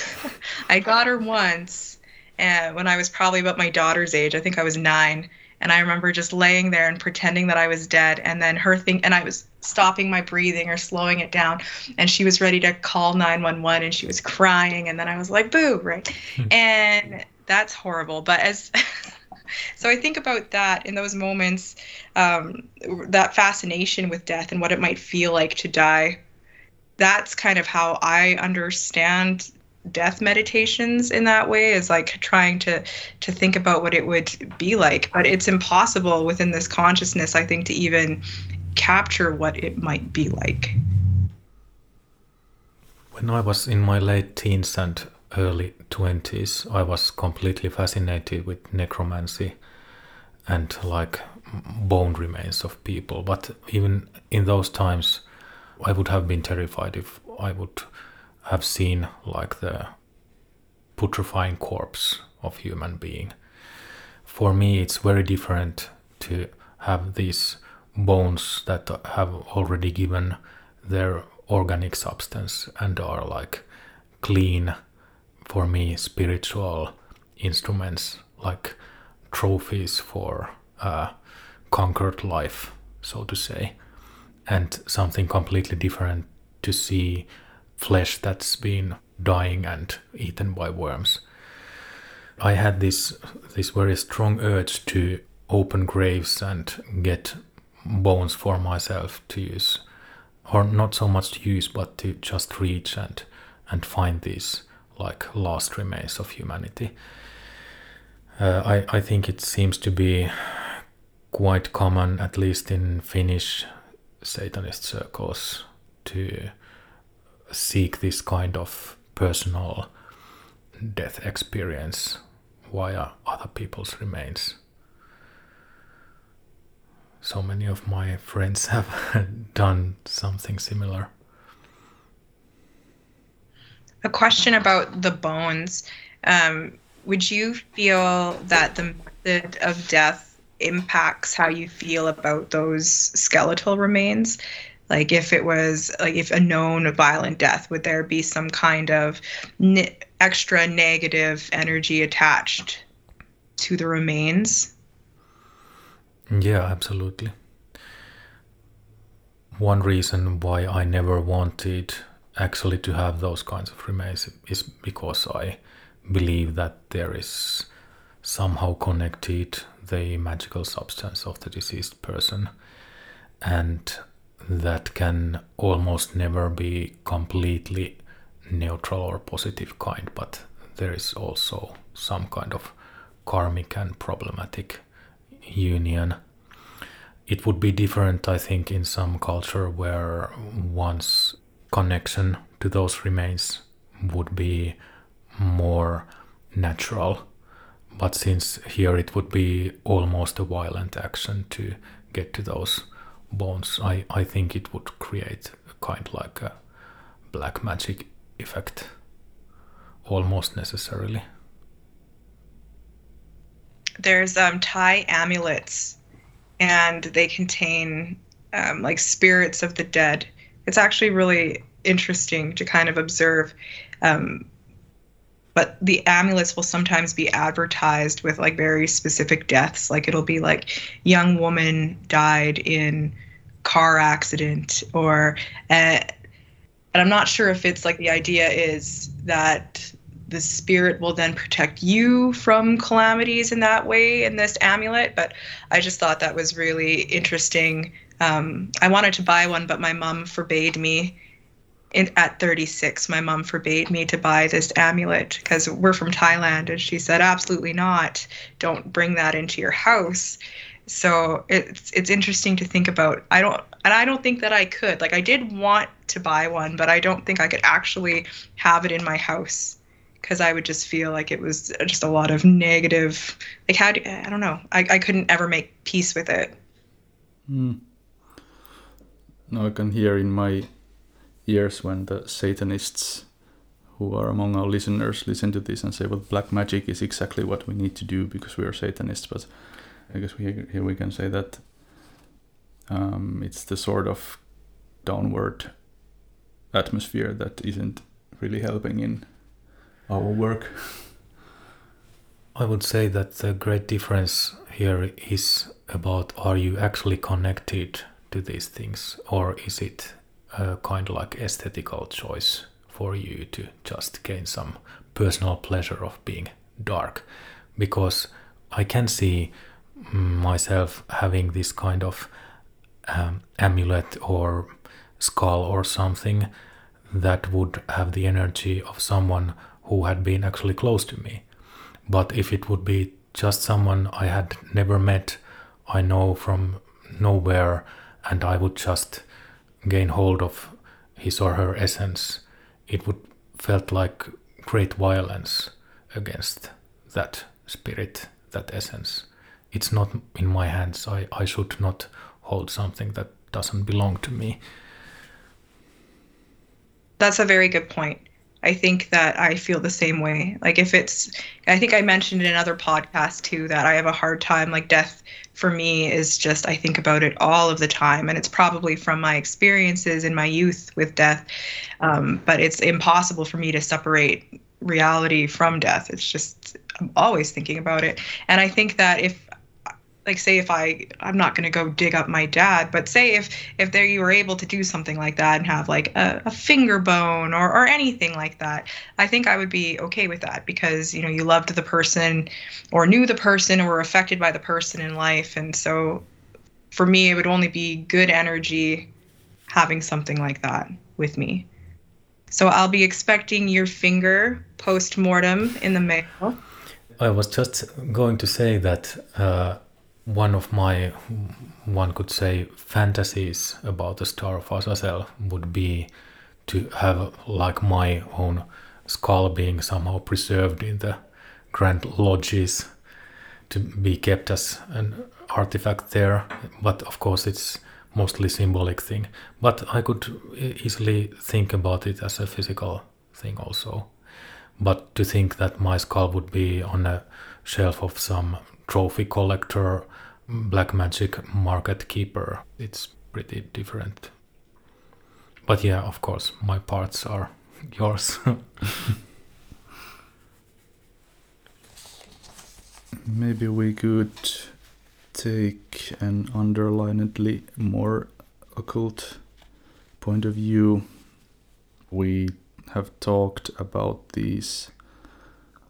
I got her once and when I was probably about my daughter's age. I think I was nine. And I remember just laying there and pretending that I was dead. And then her thing, and I was stopping my breathing or slowing it down. And she was ready to call 911 and she was crying. And then I was like, boo, right? And that's horrible. But as so I think about that in those moments, um, that fascination with death and what it might feel like to die. That's kind of how I understand death meditations in that way is like trying to to think about what it would be like but it's impossible within this consciousness i think to even capture what it might be like when i was in my late teens and early 20s, I was completely fascinated with necromancy and like bone remains of people. But even in those times, I would have been terrified if I would have seen like the putrefying corpse of human being. For me, it's very different to have these bones that have already given their organic substance and are like clean for me spiritual instruments like trophies for conquered life, so to say, and something completely different to see flesh that's been dying and eaten by worms. I had this this very strong urge to open graves and get bones for myself to use, or not so much to use, but to just reach and and find these like last remains of humanity. Uh, I I think it seems to be quite common, at least in Finnish Satanist circles, to seek this kind of personal death experience via other people's remains. So many of my friends have done something similar. A question about the bones. Um, would you feel that the method of death impacts how you feel about those skeletal remains? Like if it was like if a known violent death, would there be some kind of ne- extra negative energy attached to the remains? Yeah, absolutely. One reason why I never wanted actually to have those kinds of remains is because I believe that there is somehow connected the magical substance of the deceased person and that can almost never be completely neutral or positive kind, but there is also some kind of karmic and problematic union. It would be different, I think, in some culture where one's connection to those remains would be more natural. But since here it would be almost a violent action to get to those bones, I, I think it would create a kind of like a black magic effect almost necessarily. There's um, Thai amulets, and they contain um, like spirits of the dead. It's actually really interesting to kind of observe. Um, but the amulets will sometimes be advertised with like very specific deaths. Like it'll be like young woman died in car accident or uh, and I'm not sure if it's like the idea is that the spirit will then protect you from calamities in that way in this amulet. But I just thought that was really interesting. Um, I wanted to buy one, but my mom forbade me. In, at 36, my mom forbade me to buy this amulet because we're from Thailand, and she said, "Absolutely not! Don't bring that into your house." So it's it's interesting to think about. I don't and i don't think that i could. Like i did want to buy one but i don't think i could actually have it in my house because i would just feel like it was just a lot of negative like how do i don't know. I, I couldn't ever make peace with it. Mm. now i can hear in my ears when the satanists who are among our listeners listen to this and say well black magic is exactly what we need to do because we are satanists. But I guess we, here we can say that um, it's the sort of downward atmosphere that isn't really helping in our work. I would say that the great difference here is about are you actually connected to these things or is it a kind of like aesthetical choice for you to just gain some personal pleasure of being dark because I can see myself having this kind of um, amulet or skull or something that would have the energy of someone who had been actually close to me. But if it would be just someone I had never met, I know from nowhere, and I would just gain hold of his or her essence, it would felt like great violence against that spirit, that essence it's not in my hands. I, I should not hold something that doesn't belong to me. That's a very good point. I think that I feel the same way. Like if it's I think I mentioned in another podcast too that I have a hard time like death for me is just I think about it all of the time and it's probably from my experiences in my youth with death. Um, but it's impossible for me to separate reality from death. It's just I'm always thinking about it. And I think that if like say if I I'm not gonna go dig up my dad, but say if if there you were able to do something like that and have like a, a finger bone or or anything like that, I think I would be okay with that because you know you loved the person or knew the person or were affected by the person in life, and so for me it would only be good energy having something like that with me. So I'll be expecting your finger post mortem in the mail. I was just going to say that uh, one of my, one could say, fantasies about the Star of Azazel would be to have like my own skull being somehow preserved in the grand lodges to be kept as an artifact there. But of course, it's mostly symbolic thing. But I could easily think about it as a physical thing also. But to think that my skull would be on a shelf of some trophy collector, black magic market keeper, it's pretty different. But yeah, of course, my parts are yours. Maybe we could take an underlinedly more occult point of view. We have talked about these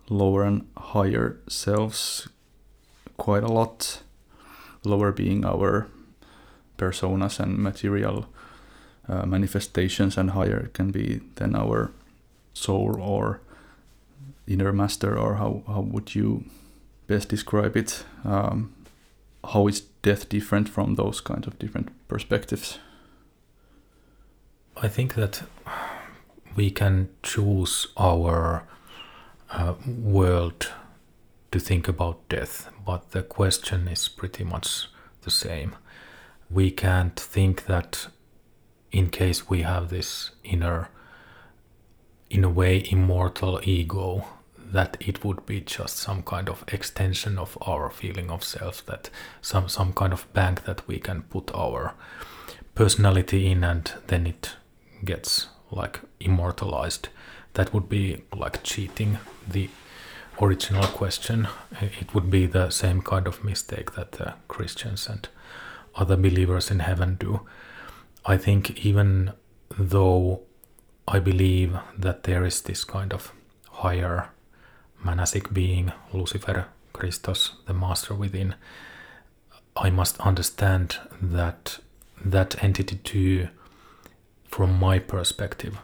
lower and higher selves quite a lot. Lower being our personas and material uh, manifestations, and higher can be then our soul or inner master, or how, how would you best describe it? Um, how is death different from those kind of different perspectives? I think that we can choose our uh, world to think about death, but the question is pretty much the same. We can't think that in case we have this inner, in a way, immortal ego, that it would be just some kind of extension of our feeling of self, that some, some kind of bank that we can put our personality in and then it gets like immortalized, that would be like cheating the original question. It would be the same kind of mistake that the Christians and other believers in heaven do. I think even though I believe that there is this kind of higher monadic being, Lucifer, Christos, the master within, I must understand that that entity too from my perspective,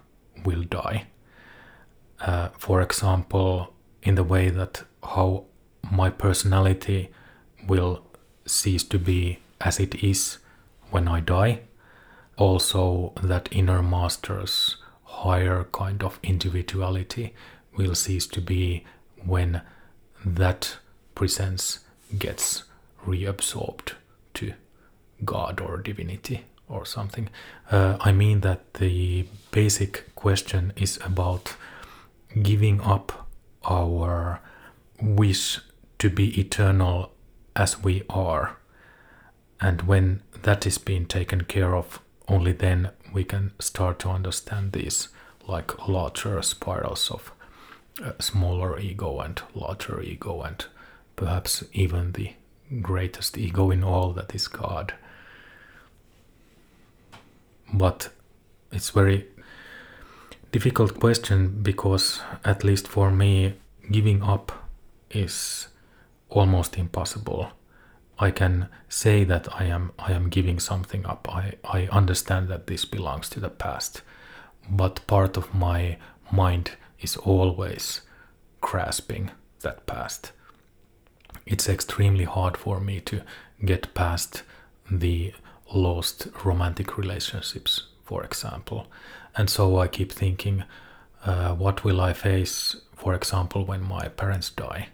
will die. Uh, for example, in the way that how my personality will cease to be as it is when I die. Also, that inner master's higher kind of individuality will cease to be when that presence gets reabsorbed to God or divinity or something. Uh, I mean that the basic question is about giving up our wish to be eternal as we are. And when that is being taken care of, only then we can start to understand these like larger spirals of uh, smaller ego and larger ego, and perhaps even the greatest ego in all that is God but it's very difficult question because at least for me giving up is almost impossible. I can say that i am i am giving something up. I i understand that this belongs to the past but part of my mind is always grasping that past. It's extremely hard for me to get past the lost romantic relationships, for example. And so I keep thinking, uh, what will I face, for example, when my parents die?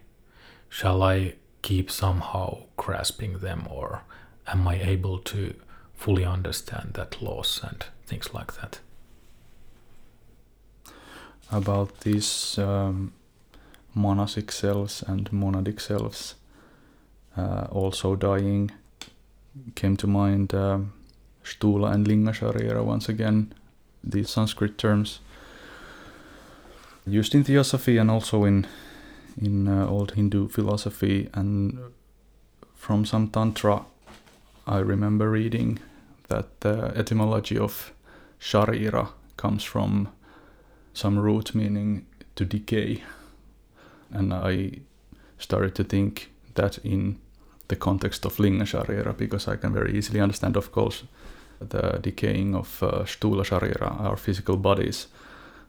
Shall I keep somehow grasping them, or am I able to fully understand that loss and things like that? About these um, monastic selves and monadic selves uh, also dying came to mind uh, Sthula and Linga Sharira once again, these Sanskrit terms. used in theosophy and also in in uh, old Hindu philosophy and from some tantra I remember reading that the etymology of sharira comes from some root meaning to decay and I started to think that in the context of linga sharira because I can very easily understand of course the decaying of uh, sthula sharira our physical bodies.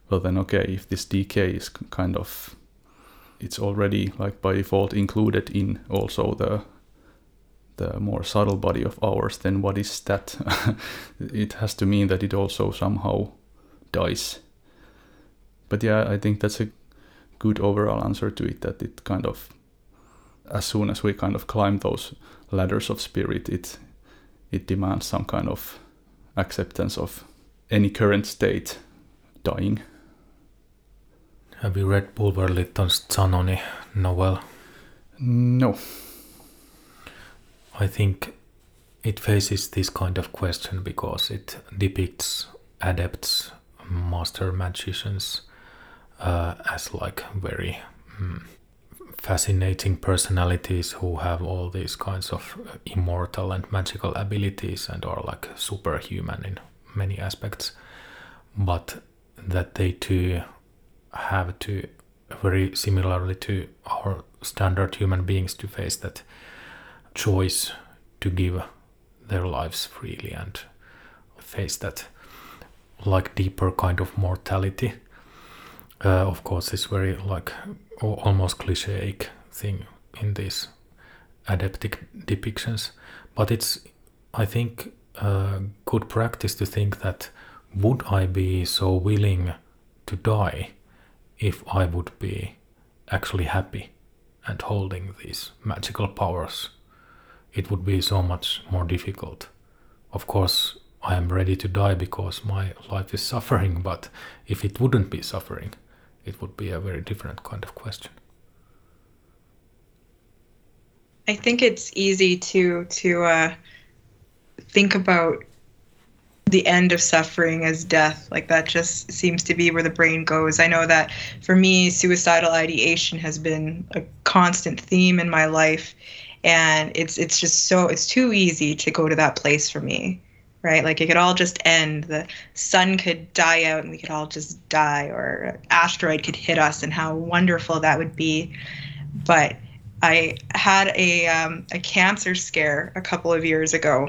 Well then okay if this decay is kind of it's already like by default included in also the the more subtle body of ours then what is that? It has to mean that it also somehow dies. But yeah i think that's a good overall answer to it that it kind of as soon as we kind of climb those ladders of spirit it it demands some kind of acceptance of any current state dying have you read Bulwer Lytton's Zanoni novel? No. I think it faces this kind of question because it depicts adepts, master magicians uh, as like very mm, fascinating personalities who have all these kinds of immortal and magical abilities and are like superhuman in many aspects, but that they too have to very similarly to our standard human beings to face that choice to give their lives freely and face that like deeper kind of mortality. Uh, of course it's very like almost clichéic thing in these adeptic depictions but it's i think a good practice to think that would i be so willing to die if I would be actually happy and holding these magical powers, it would be so much more difficult. Of course, I am ready to die because my life is suffering, but if it wouldn't be suffering, it would be a very different kind of question. I think it's easy to to uh, think about the end of suffering as death. Like that just seems to be where the brain goes. I know that for me suicidal ideation has been a constant theme in my life and it's it's just so it's too easy to go to that place for me right like it could all just end the sun could die out and we could all just die or an asteroid could hit us and how wonderful that would be but i had a um, a cancer scare a couple of years ago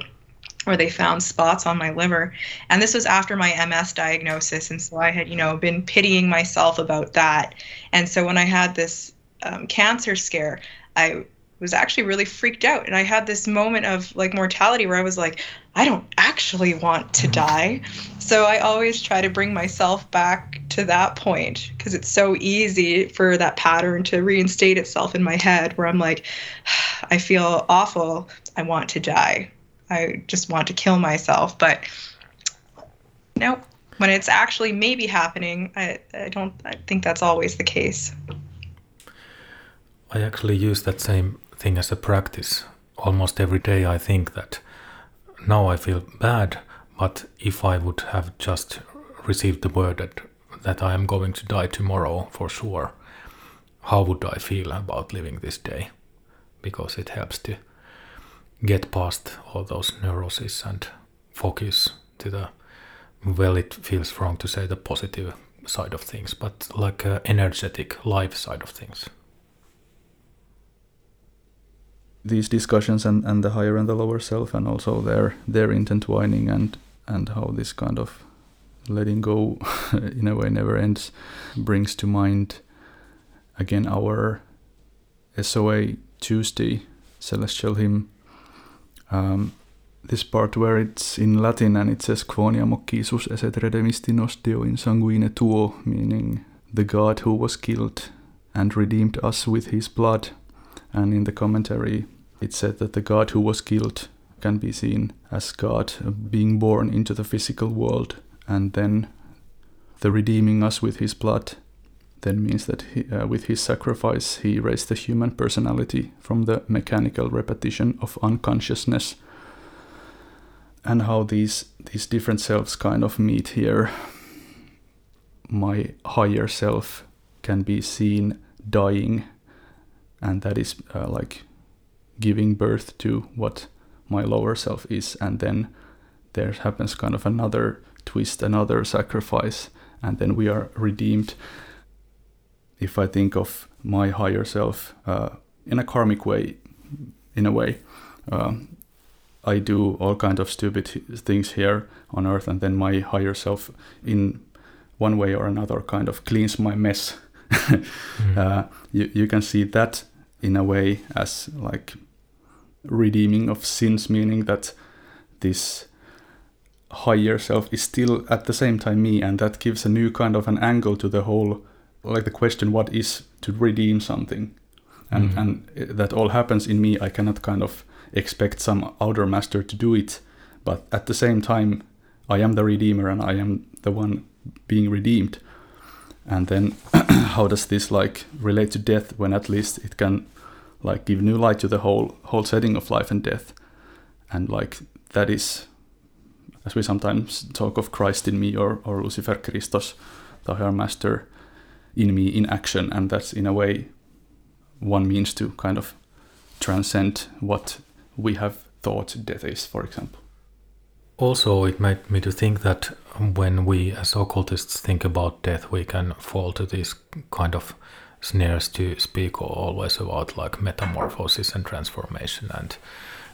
where they found spots on my liver. And this was after my MS diagnosis. And so I had, you know, been pitying myself about that. And so when I had this um, cancer scare, I was actually really freaked out. And I had this moment of like mortality where I was like, I don't actually want to mm-hmm. die. So I always try to bring myself back to that point because it's so easy for that pattern to reinstate itself in my head where I'm like, I feel awful. I want to die I just want to kill myself. But nope. When it's actually maybe happening, I, I don't I think that's always the case. I actually use that same thing as a practice. Almost every day I think that now I feel bad, but if I would have just received the word that, that I am going to die tomorrow for sure, how would I feel about living this day? Because it helps to get past all those neuroses and focus to the well it feels wrong to say the positive side of things but like a energetic life side of things these discussions and, and the higher and the lower self and also their their intertwining and and how this kind of letting go in a way never ends brings to mind again our SOA Tuesday celestial hymn um, this part where it's in Latin and it says Quoniam occisus es et redemisti nos Deo in sanguine tuo, meaning the God who was killed and redeemed us with his blood. And in the commentary, it said that the God who was killed can be seen as God being born into the physical world, and then the redeeming us with his blood. Then means that he, uh, with his sacrifice he raised the human personality from the mechanical repetition of unconsciousness. And how these these different selves kind of meet here. My higher self can be seen dying, and that is uh, like giving birth to what my lower self is, and then there happens kind of another twist, another sacrifice, and then we are redeemed. If I think of my higher self uh, in a karmic way, in a way, um, I do all kind of stupid things here on earth, and then my higher self, in one way or another, kind of cleans my mess. mm. uh, you you can see that in a way as like redeeming of sins, meaning that this higher self is still at the same time me, and that gives a new kind of an angle to the whole, like the question, what is to redeem something, and mm. and that all happens in me. I cannot kind of expect some outer master to do it, but at the same time, I am the redeemer, and I am the one being redeemed. And then, how does this like relate to death? When at least it can like give new light to the whole whole setting of life and death, and like that is as we sometimes talk of Christ in me or, or Lucifer Christos, the higher master in me in action, and that's in a way one means to kind of transcend what we have thought death is, for example. Also, it made me to think that when we as occultists think about death, we can fall to these kind of snares to speak always about like metamorphosis and transformation, and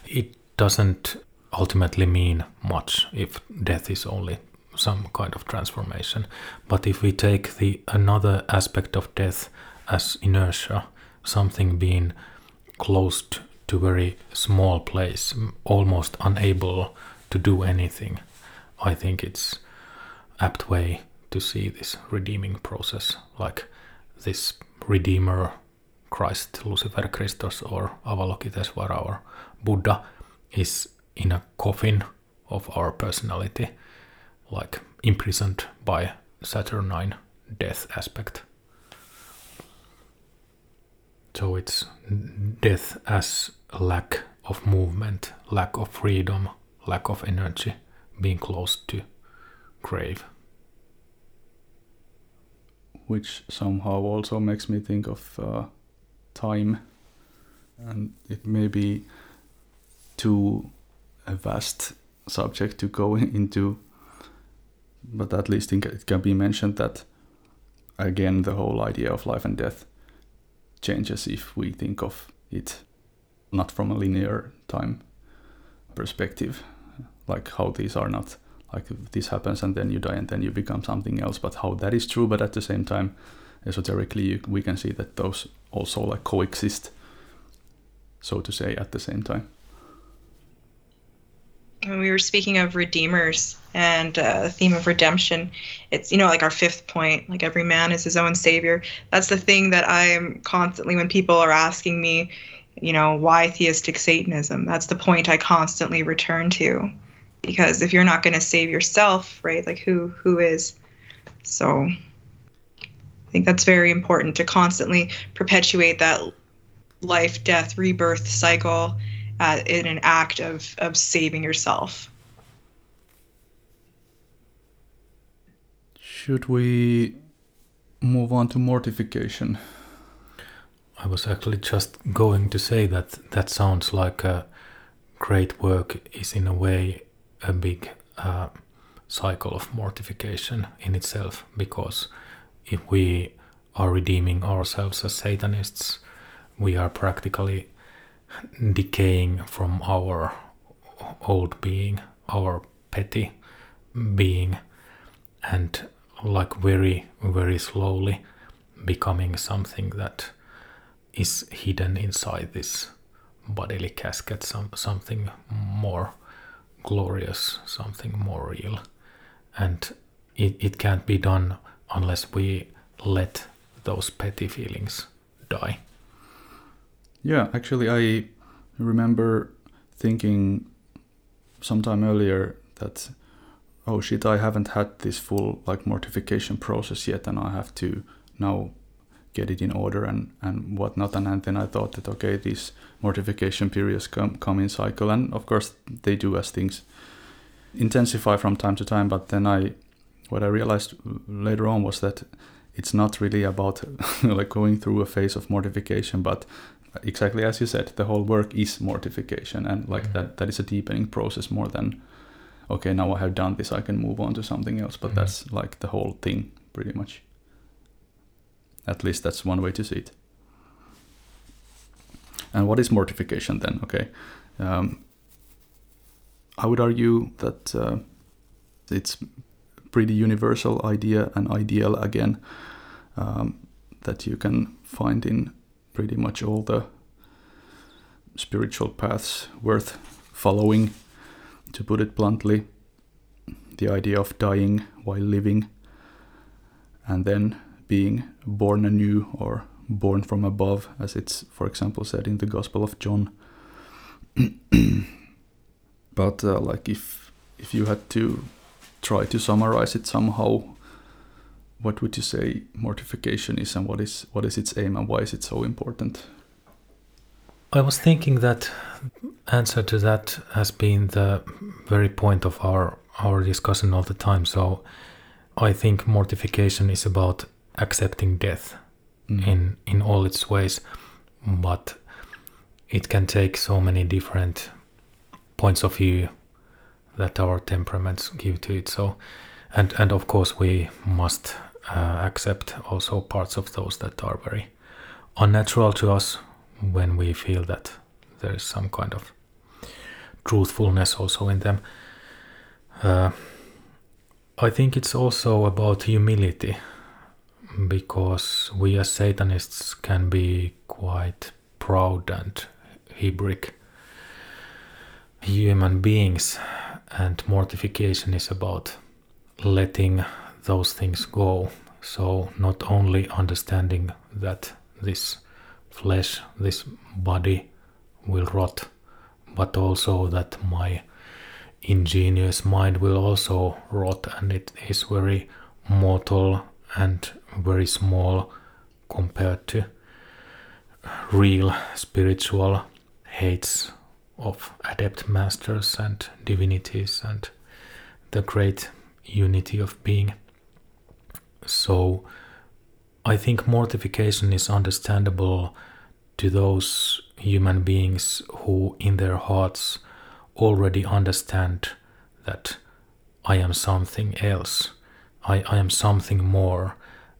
it doesn't ultimately mean much if death is only some kind of transformation. But if we take the another aspect of death as inertia, something being closed to very small place, almost unable to do anything, I think it's apt way to see this redeeming process, like this redeemer, Christ, Lucifer Christos, or Avalokitesvara or Buddha is in a coffin of our personality, like imprisoned by Saturnine death aspect. So it's death as lack of movement, lack of freedom, lack of energy, being close to grave. Which somehow also makes me think of uh, time, and it may be too a vast subject to go into, but at least it can be mentioned that again the whole idea of life and death changes if we think of it not from a linear time perspective, like how these are not like this happens and then you die and then you become something else, but how that is true, but at the same time, esoterically, we can see that those also like coexist, so to say, at the same time. When we were speaking of redeemers and uh, the theme of redemption it's you know like our fifth point like every man is his own savior. That's the thing that i am constantly when people are asking me you know why theistic satanism that's the point i constantly return to because if you're not going to save yourself right like who who is so i think that's very important to constantly perpetuate that life death rebirth cycle uh, in an act of, of saving yourself. Should we move on to mortification? I was actually just going to say that that sounds like a great work is in a way a big uh, cycle of mortification in itself because if we are redeeming ourselves as Satanists, we are practically decaying from our old being, our petty being, and like very, very slowly becoming something that is hidden inside this bodily casket, some, something more glorious, something more real. And it, it can't be done unless we let those petty feelings die. Yeah, actually, I remember thinking sometime earlier that oh shit, I haven't had this full like mortification process yet, and I have to now get it in order and and whatnot. And, and then I thought that okay, these mortification periods come come in cycle, and of course they do as things intensify from time to time. But then I, what I realized later on was that it's not really about like going through a phase of mortification, but exactly as you said, the whole work is mortification, and like mm-hmm. that that is a deepening process more than okay, now I have done this, I can move on to something else. But mm-hmm. that's like the whole thing, pretty much. At least that's one way to see it. And what is mortification then? Okay, um, I would argue that uh, it's pretty universal idea and ideal again um, that you can find in pretty much all the spiritual paths worth following. To put it bluntly, the idea of dying while living and then being born anew or born from above, as it's, for example, said in the Gospel of John. but uh, like if if you had to try to summarize it somehow, what would you say mortification is, and what is what is its aim, and why is it so important? I was thinking that answer to that has been the very point of our our discussion all the time. So I think mortification is about accepting death mm. in in all its ways, but it can take so many different points of view that our temperaments give to it. So, and and of course we must uh, accept also parts of those that are very unnatural to us when we feel that there is some kind of truthfulness also in them. Uh, I think it's also about humility because we as Satanists can be quite proud and heroic human beings, and mortification is about letting those things go. So, not only understanding that this flesh, this body will rot, but also that my ingenious mind will also rot and it is very mortal and very small compared to real spiritual hates of adept masters and divinities and the great unity of being. So I think mortification is understandable to those human beings who, in their hearts, already understand that I am something else, I, I am something more,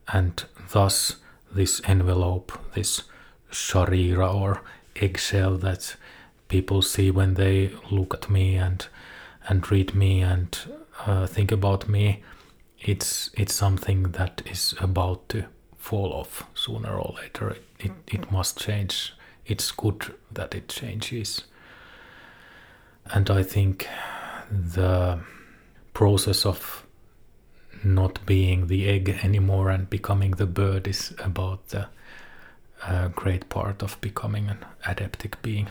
and thus this envelope, this sharira or eggshell that people see when they look at me and and read me and uh, think about me, it's it's something that is about to fall off sooner or later. It, it, it must change. It's good that it changes. And I think the process of not being the egg anymore and becoming the bird is about the uh, great part of becoming an adeptic being.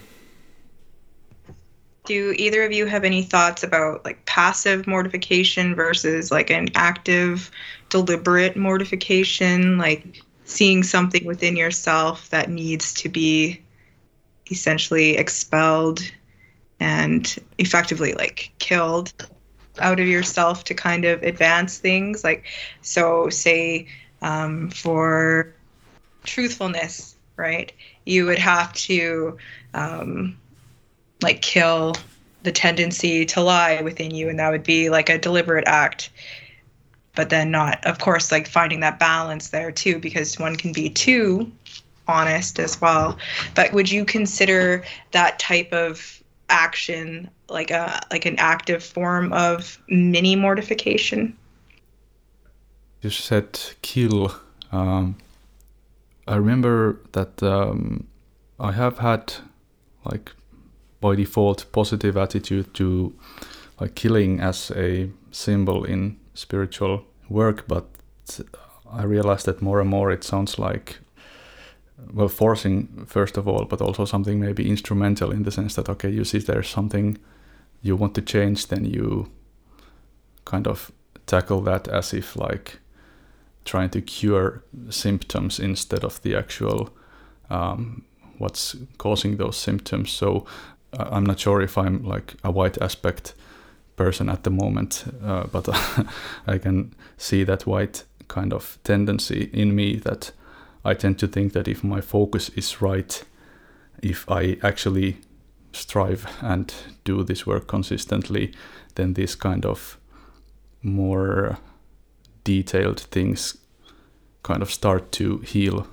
Do either of you have any thoughts about like passive mortification versus like an active, deliberate mortification? Like seeing something within yourself that needs to be essentially expelled and effectively like killed out of yourself to kind of advance things like so say um, for truthfulness right? You would have to um, like kill the tendency to lie within you and that would be like a deliberate act. But then not of course like finding that balance there too because one can be too honest as well. But would you consider that type of action like a like an active form of mini mortification. You said kill um, i remember that um, i have had like by default positive attitude to like killing as a symbol in spiritual work but i realized that more and more it sounds like well forcing first of all but also something maybe instrumental in the sense that okay you see there's something you want to change then you kind of tackle that as if like trying to cure symptoms instead of the actual um, what's causing those symptoms. So uh, i'm not sure if i'm like a white aspect person at the moment uh, but i can see that white kind of tendency in me that I tend to think that if my focus is right, if I actually strive and do this work consistently, then this kind of more detailed things kind of start to heal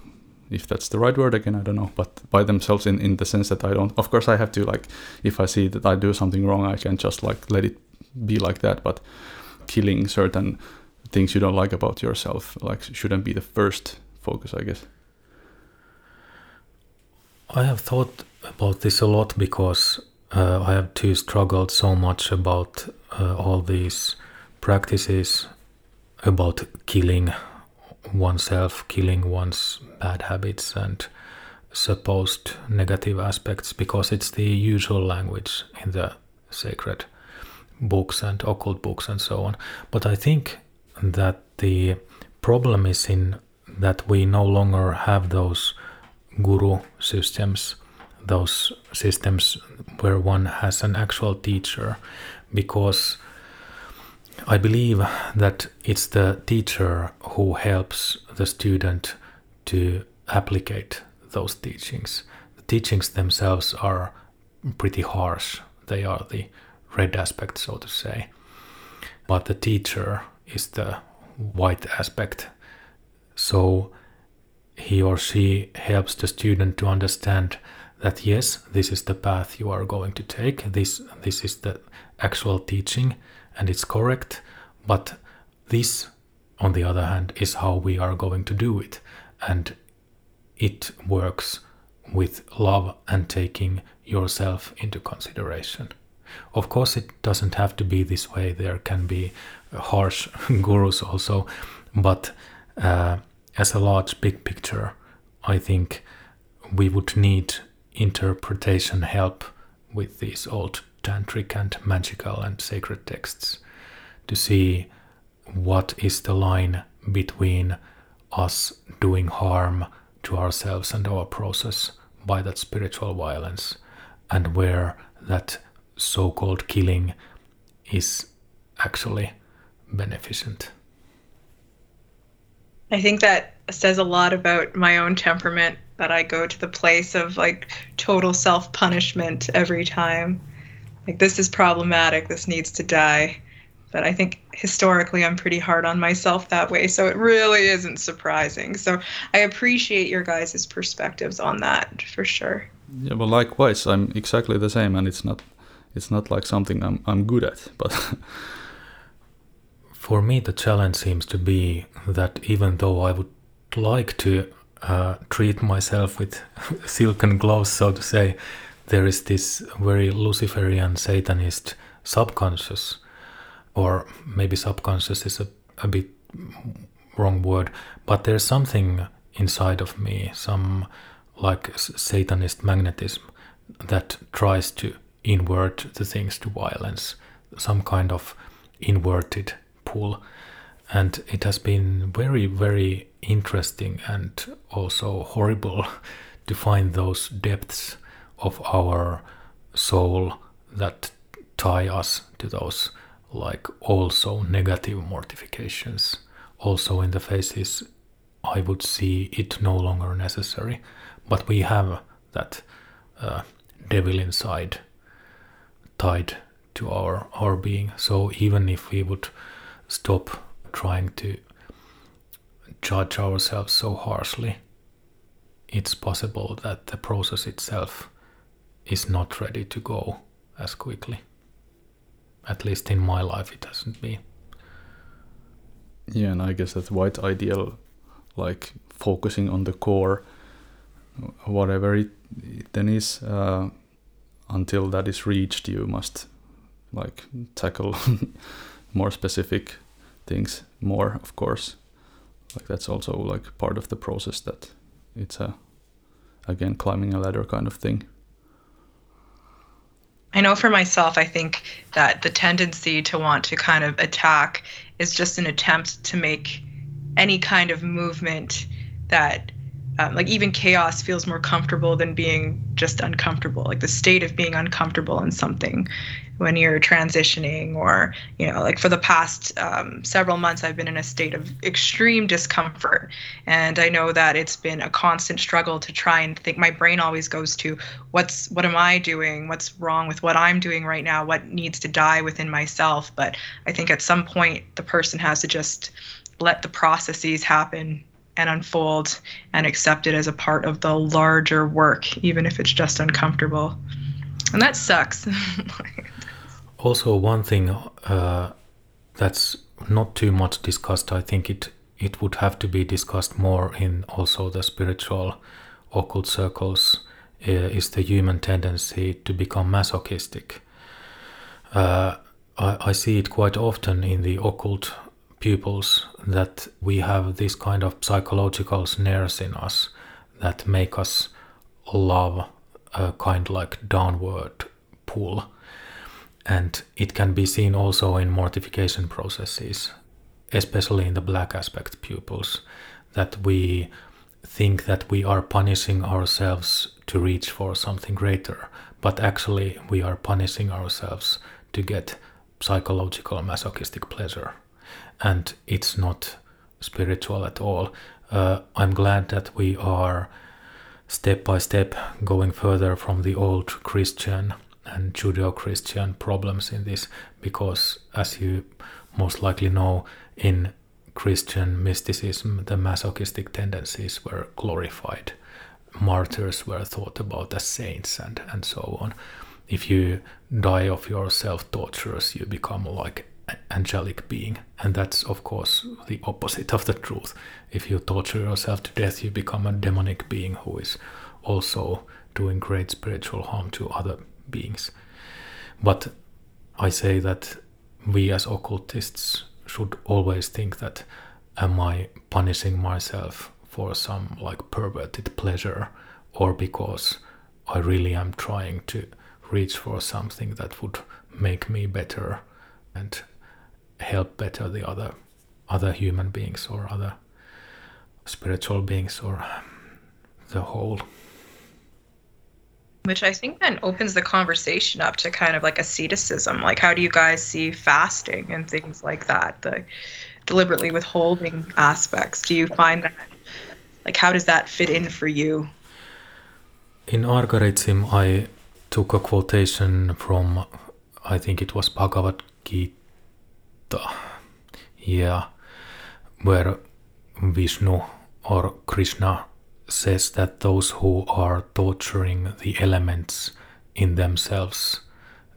if that's the right word again i don't know but by themselves in, in the sense that i don't of course i have to like if i see that i do something wrong i can just like let it be like that but killing certain things you don't like about yourself like shouldn't be the first focus i guess. I have thought about this a lot because uh, i have too struggled so much about uh, all these practices about killing oneself, killing one's bad habits and supposed negative aspects because it's the usual language in the sacred books and occult books and so on. But I think that the problem is in that we no longer have those guru systems, those systems where one has an actual teacher, because I believe that it's the teacher who helps the student to applicate those teachings. The teachings themselves are pretty harsh. They are the red aspect, so to say. But the teacher is the white aspect. So he or she helps the student to understand that yes, this is the path you are going to take. This this is the actual teaching and it's correct, but this, on the other hand, is how we are going to do it, and it works with love and taking yourself into consideration. Of course, it doesn't have to be this way, there can be harsh gurus also, but uh, as a large big picture, I think we would need interpretation help with these old tantric and magical and sacred texts to see what is the line between us doing harm to ourselves and our process by that spiritual violence and where that so called killing is actually beneficent. I think that says a lot about my own temperament that I go to the place of like total self punishment every time. Like this is problematic. This needs to die. But i think historically i'm pretty hard on myself that way so it really isn't surprising. So i appreciate your guys' perspectives on that for sure. Yeah well likewise i'm exactly the same and it's not it's not like something i'm, I'm good at but for me the challenge seems to be that even though i would like to uh, treat myself with silken gloves so to say there is this very Luciferian Satanist subconscious, or maybe subconscious is a, a bit wrong word, but there's something inside of me, some like Satanist magnetism that tries to invert the things to violence, some kind of inverted pull. And it has been very, very interesting and also horrible to find those depths of our soul that tie us to those like also negative mortifications. Also in the faces i would see it no longer necessary but we have that uh, devil inside tied to our our being. So even if we would stop trying to judge ourselves so harshly it's possible that the process itself is not ready to go as quickly. At least in my life, it hasn't been. Yeah, and I guess that white ideal, like focusing on the core, whatever it, it then is, uh, until that is reached, you must like tackle more specific things more, of course. Like that's also like part of the process that it's a again climbing a ladder kind of thing. I know for myself, I think that the tendency to want to kind of attack is just an attempt to make any kind of movement that um, like even chaos feels more comfortable than being just uncomfortable like the state of being uncomfortable in something when you're transitioning or you know like for the past um, several months i've been in a state of extreme discomfort. And i know that it's been a constant struggle to try and think my brain always goes to what's what am i doing? What's wrong with what i'm doing right now? What needs to die within myself? But i think at some point the person has to just let the processes happen and unfold and accept it as a part of the larger work, even if it's just uncomfortable. And that sucks. also, one thing uh, that's not too much discussed, I think it it would have to be discussed more in also the spiritual occult circles uh, is the human tendency to become masochistic. Uh, I, I, see it quite often in the occult pupils that we have this kind of psychological snares in us that make us love a kind like downward pull. And it can be seen also in mortification processes especially in the black aspect pupils that we think that we are punishing ourselves to reach for something greater but actually we are punishing ourselves to get psychological masochistic pleasure and it's not spiritual at all. Uh, I'm glad that we are step by step going further from the old Christian and Judeo Christian problems in this because, as you most likely know, in Christian mysticism, the masochistic tendencies were glorified. Martyrs were thought about as saints and, and so on. If you die of your self tortures, you become like angelic being. And that's, of course, the opposite of the truth. If you torture yourself to death, you become a demonic being who is also doing great spiritual harm to other beings. But I say that we as occultists should always think that am I punishing myself for some like perverted pleasure or because I really am trying to reach for something that would make me better and help better the other other human beings or other spiritual beings or the whole. Which i think then opens the conversation up to kind of like asceticism. Like how do you guys see fasting and things like that the deliberately withholding aspects? Do you find that like how does that fit in for you? In Argaritsim, I took a quotation from, I think it was Bhagavad Gita yeah, where Vishnu or Krishna says that those who are torturing the elements in themselves,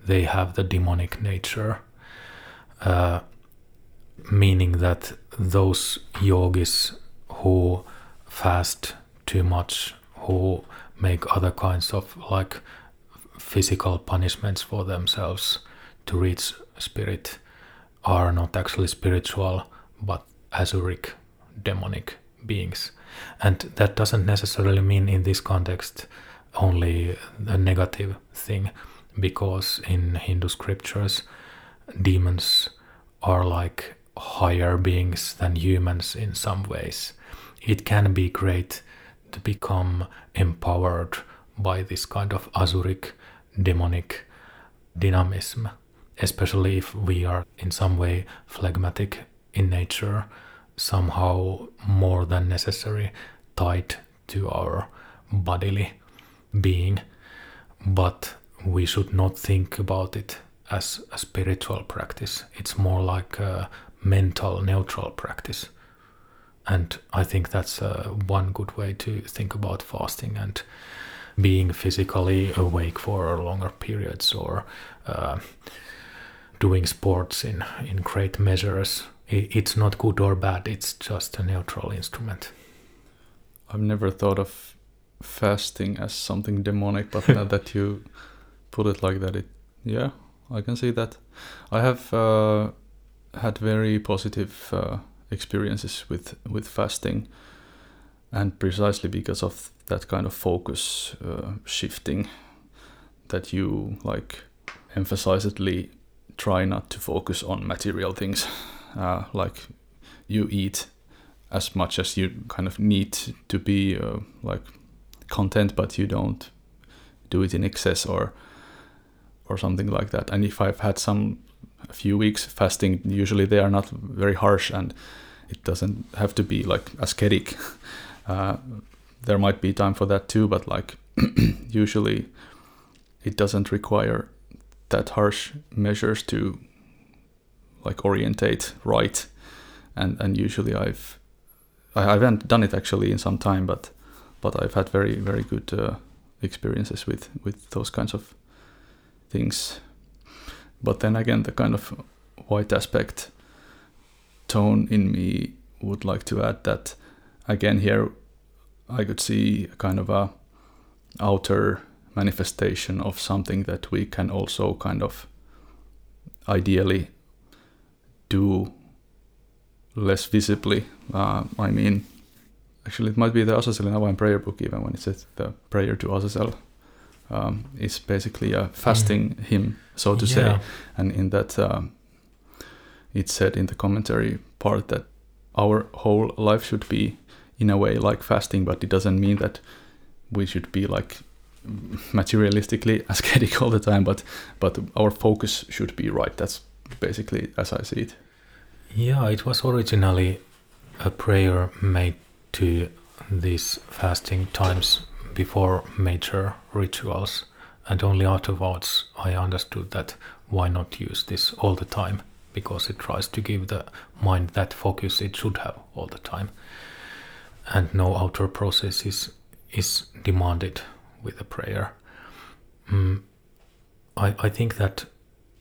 they have the demonic nature, uh, meaning that those yogis who fast too much, who make other kinds of like physical punishments for themselves to reach spirit, are not actually spiritual but asuric demonic beings. And that doesn't necessarily mean in this context only a negative thing, because in Hindu scriptures, demons are like higher beings than humans in some ways. It can be great to become empowered by this kind of asuric demonic dynamism especially if we are in some way phlegmatic in nature, somehow more than necessary tied to our bodily being. But we should not think about it as a spiritual practice. It's more like a mental neutral practice. And I think that's uh, one good way to think about fasting and being physically awake for longer periods or uh, doing sports in, in great measures. It's not good or bad, it's just a neutral instrument. I've never thought of fasting as something demonic, but now that you put it like that, it yeah, I can see that. I have uh, had very positive uh, experiences with with fasting, and precisely because of that kind of focus uh, shifting, that you like emphasizedly try not to focus on material things. Uh, like you eat as much as you kind of need to be uh, like content, but you don't do it in excess or or something like that. And if I've had some a few weeks fasting, usually they are not very harsh, and it doesn't have to be like ascetic. Uh, there might be time for that too, but like usually it doesn't require that harsh measures to like orientate right. And and usually I've I haven't done it actually in some time but but I've had very very good uh, experiences with with those kinds of things. But then again the kind of white aspect tone in me would like to add that again here I could see a kind of a outer manifestation of something that we can also kind of ideally do less visibly. Uh, I mean, actually, it might be the Azazel Navain prayer book, even when it says the prayer to Azazel. Um, is basically a fasting mm. hymn, so to yeah. say. And in that, um, it said in the commentary part that our whole life should be, in a way, like fasting, but it doesn't mean that we should be like materialistically ascetic all the time, but but our focus should be right. That's basically as I see it. Yeah, it was originally a prayer made to these fasting times before major rituals, and only afterwards I understood that why not use this all the time because it tries to give the mind that focus it should have all the time, and no outer process is is demanded with a prayer. Mm, I, I think that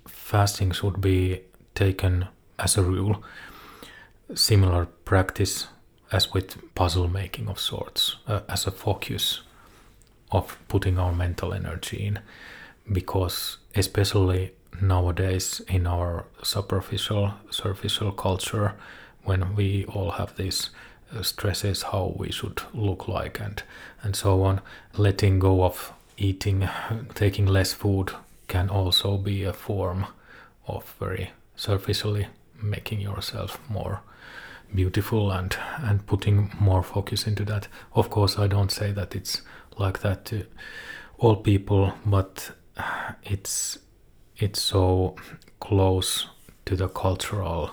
fasting should be taken as a rule, similar practice as with puzzle making of sorts, uh, as a focus of putting our mental energy in, because especially nowadays in our superficial, superficial culture, when we all have these stresses how we should look like and and so on. Letting go of eating taking less food can also be a form of very superficially making yourself more beautiful and and putting more focus into that. Of course i don't say that it's like that to all people but it's it's so close to the cultural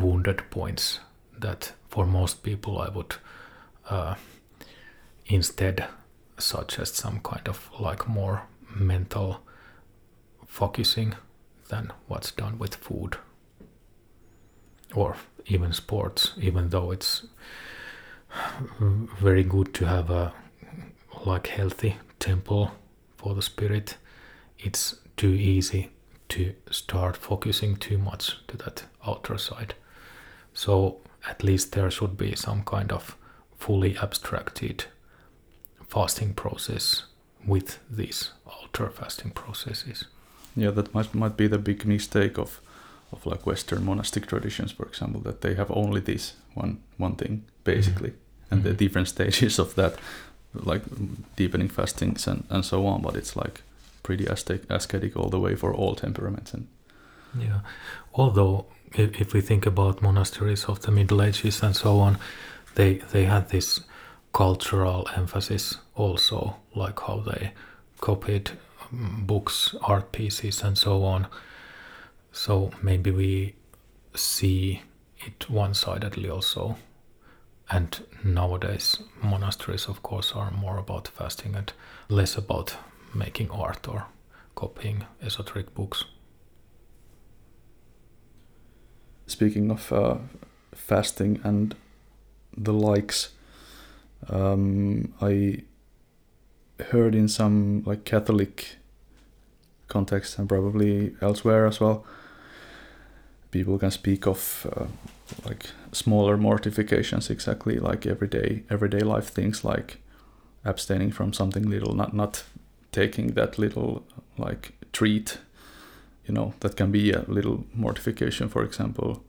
wounded points that for most people, I would uh, instead suggest some kind of like more mental focusing than what's done with food or even sports, even though it's very good to have a like healthy temple for the spirit. It's too easy to start focusing too much to that outer side. So at least there should be some kind of fully abstracted fasting process with these outer fasting processes. Yeah, that might might be the big mistake of of like Western monastic traditions, for example, that they have only this one one thing basically, mm-hmm. and mm-hmm. the different stages of that, like deepening fastings and and so on. But it's like pretty ascetic, ascetic all the way for all temperaments and. Yeah, although if, if we think about monasteries of the Middle Ages and so on, they they had this cultural emphasis also, like how they copied um, books, art pieces, and so on. So maybe we see it one-sidedly also. And nowadays, monasteries, of course, are more about fasting and less about making art or copying esoteric books. Speaking of uh, fasting and the likes, um, I heard in some like Catholic context and probably elsewhere as well, people can speak of uh, like smaller mortifications, exactly like everyday everyday life things like abstaining from something little, not not taking that little like treat you know that can be a little mortification for example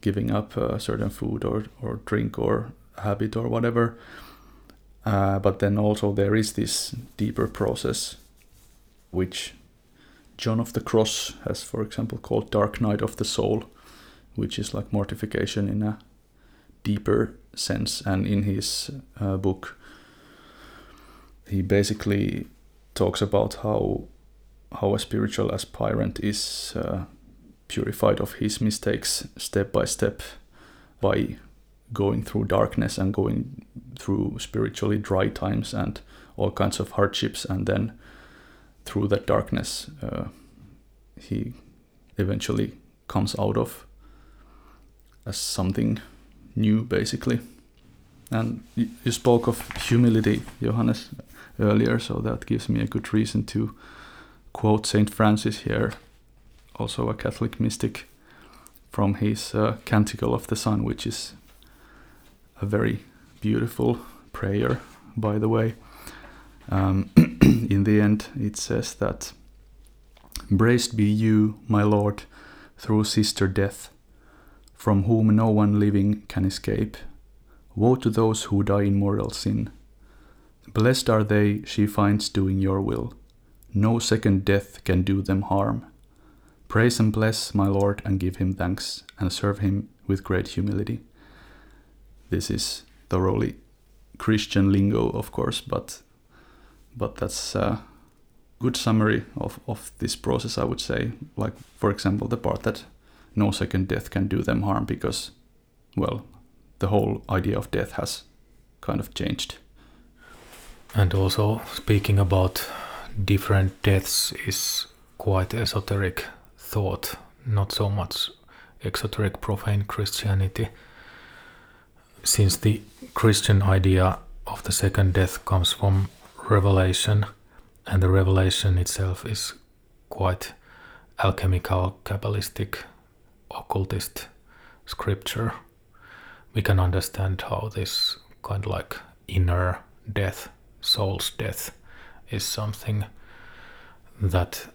giving up a certain food or, or drink or habit or whatever uh, but then also there is this deeper process which john of the cross has for example called dark night of the soul which is like mortification in a deeper sense. And in his uh, book, he basically talks about how how a spiritual aspirant is uh, purified of his mistakes step by step by going through darkness and going through spiritually dry times and all kinds of hardships. And then through that darkness uh, he eventually comes out of as something new basically. And you spoke of humility johannes earlier so that gives me a good reason to quote saint francis here also a catholic mystic from his uh, canticle of the sun which is a very beautiful prayer by the way um, in the end it says that Braced be you, my Lord, through sister death, from whom no one living can escape. Woe to those who die in mortal sin. Blessed are they she finds doing your will. No second death can do them harm. Praise and bless my Lord and give him thanks, and serve him with great humility. This is thoroughly Christian lingo, of course, but but that's a good summary of, of this process, I would say. Like, for example, the part that no second death can do them harm because, well, the whole idea of death has kind of changed. And also, speaking about different deaths is quite esoteric thought, not so much exoteric profane Christianity. Since the Christian idea of the second death comes from Revelation – and the revelation itself is quite alchemical, kabbalistic, occultist scripture. We can understand how this kind of like inner death, soul's death, is something that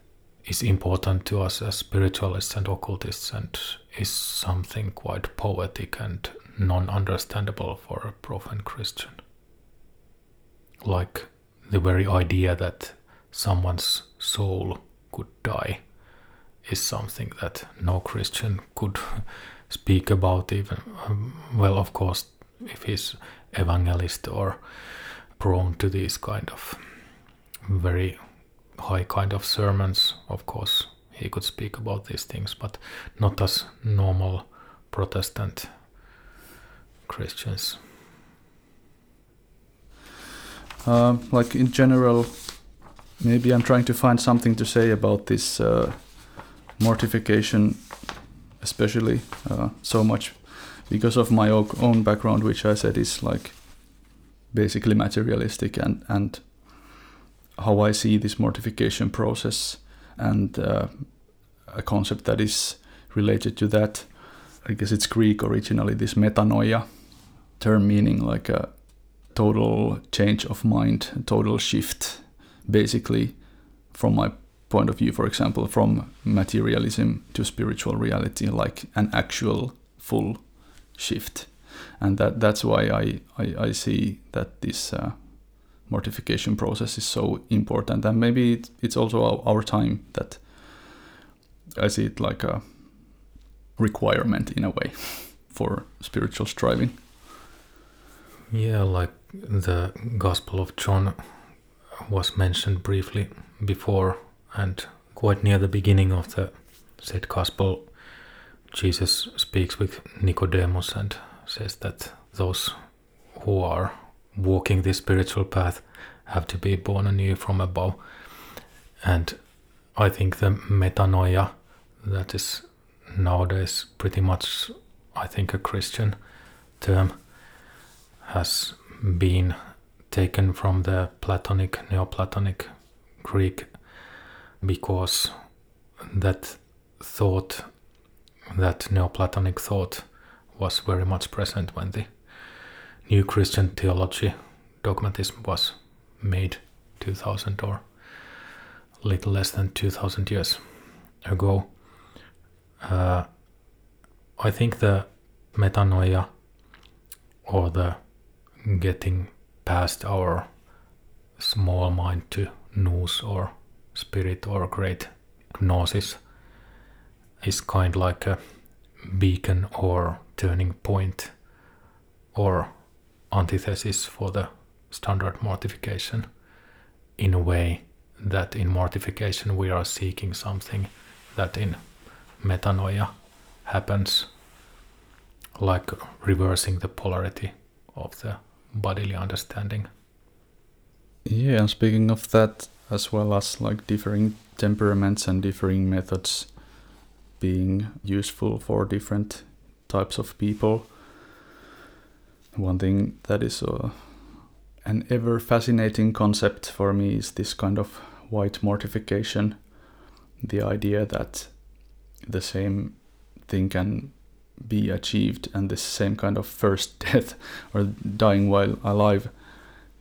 is important to us as spiritualists and occultists and is something quite poetic and non understandable for a profane Christian. Like the very idea that someone's soul could die is something that no Christian could speak about even um, well of course if he's evangelist or prone to these kind of very high kind of sermons of course he could speak about these things but not as normal protestant christians. Uh, like in general maybe I'm trying to find something to say about this uh, mortification, especially uh, so much because of my own background, which I said is like basically materialistic, and and how I see this mortification process and uh, a concept that is related to that. I guess it's Greek originally. This metanoia term meaning like a total change of mind, total shift basically, from my point of view, for example, from materialism to spiritual reality, like an actual full shift. And that, that's why I, I, I see that this uh, mortification process is so important. And maybe it, it's also our, our time that I see it like a requirement in a way for spiritual striving. Yeah, like the Gospel of John was mentioned briefly before, and quite near the beginning of the said gospel, Jesus speaks with Nicodemus and says that those who are walking this spiritual path have to be born anew from above. And I think the metanoia, that is nowadays pretty much, I think, a Christian term, has been taken from the Platonic, Neoplatonic Greek because that thought, that Neoplatonic thought, was very much present when the new Christian theology, dogmatism, was made 2000 or little less than 2000 years ago. Uh, I think the metanoia or the getting past our small mind to nous or spirit or great gnosis is kind of like a beacon or turning point or antithesis for the standard mortification in a way that in mortification we are seeking something that in metanoia happens like reversing the polarity of the bodily understanding. Yeah and speaking of that as well as like differing temperaments and differing methods being useful for different types of people one thing that is uh, an ever fascinating concept for me is this kind of white mortification. The idea that the same thing can be achieved and this same kind of first death or dying while alive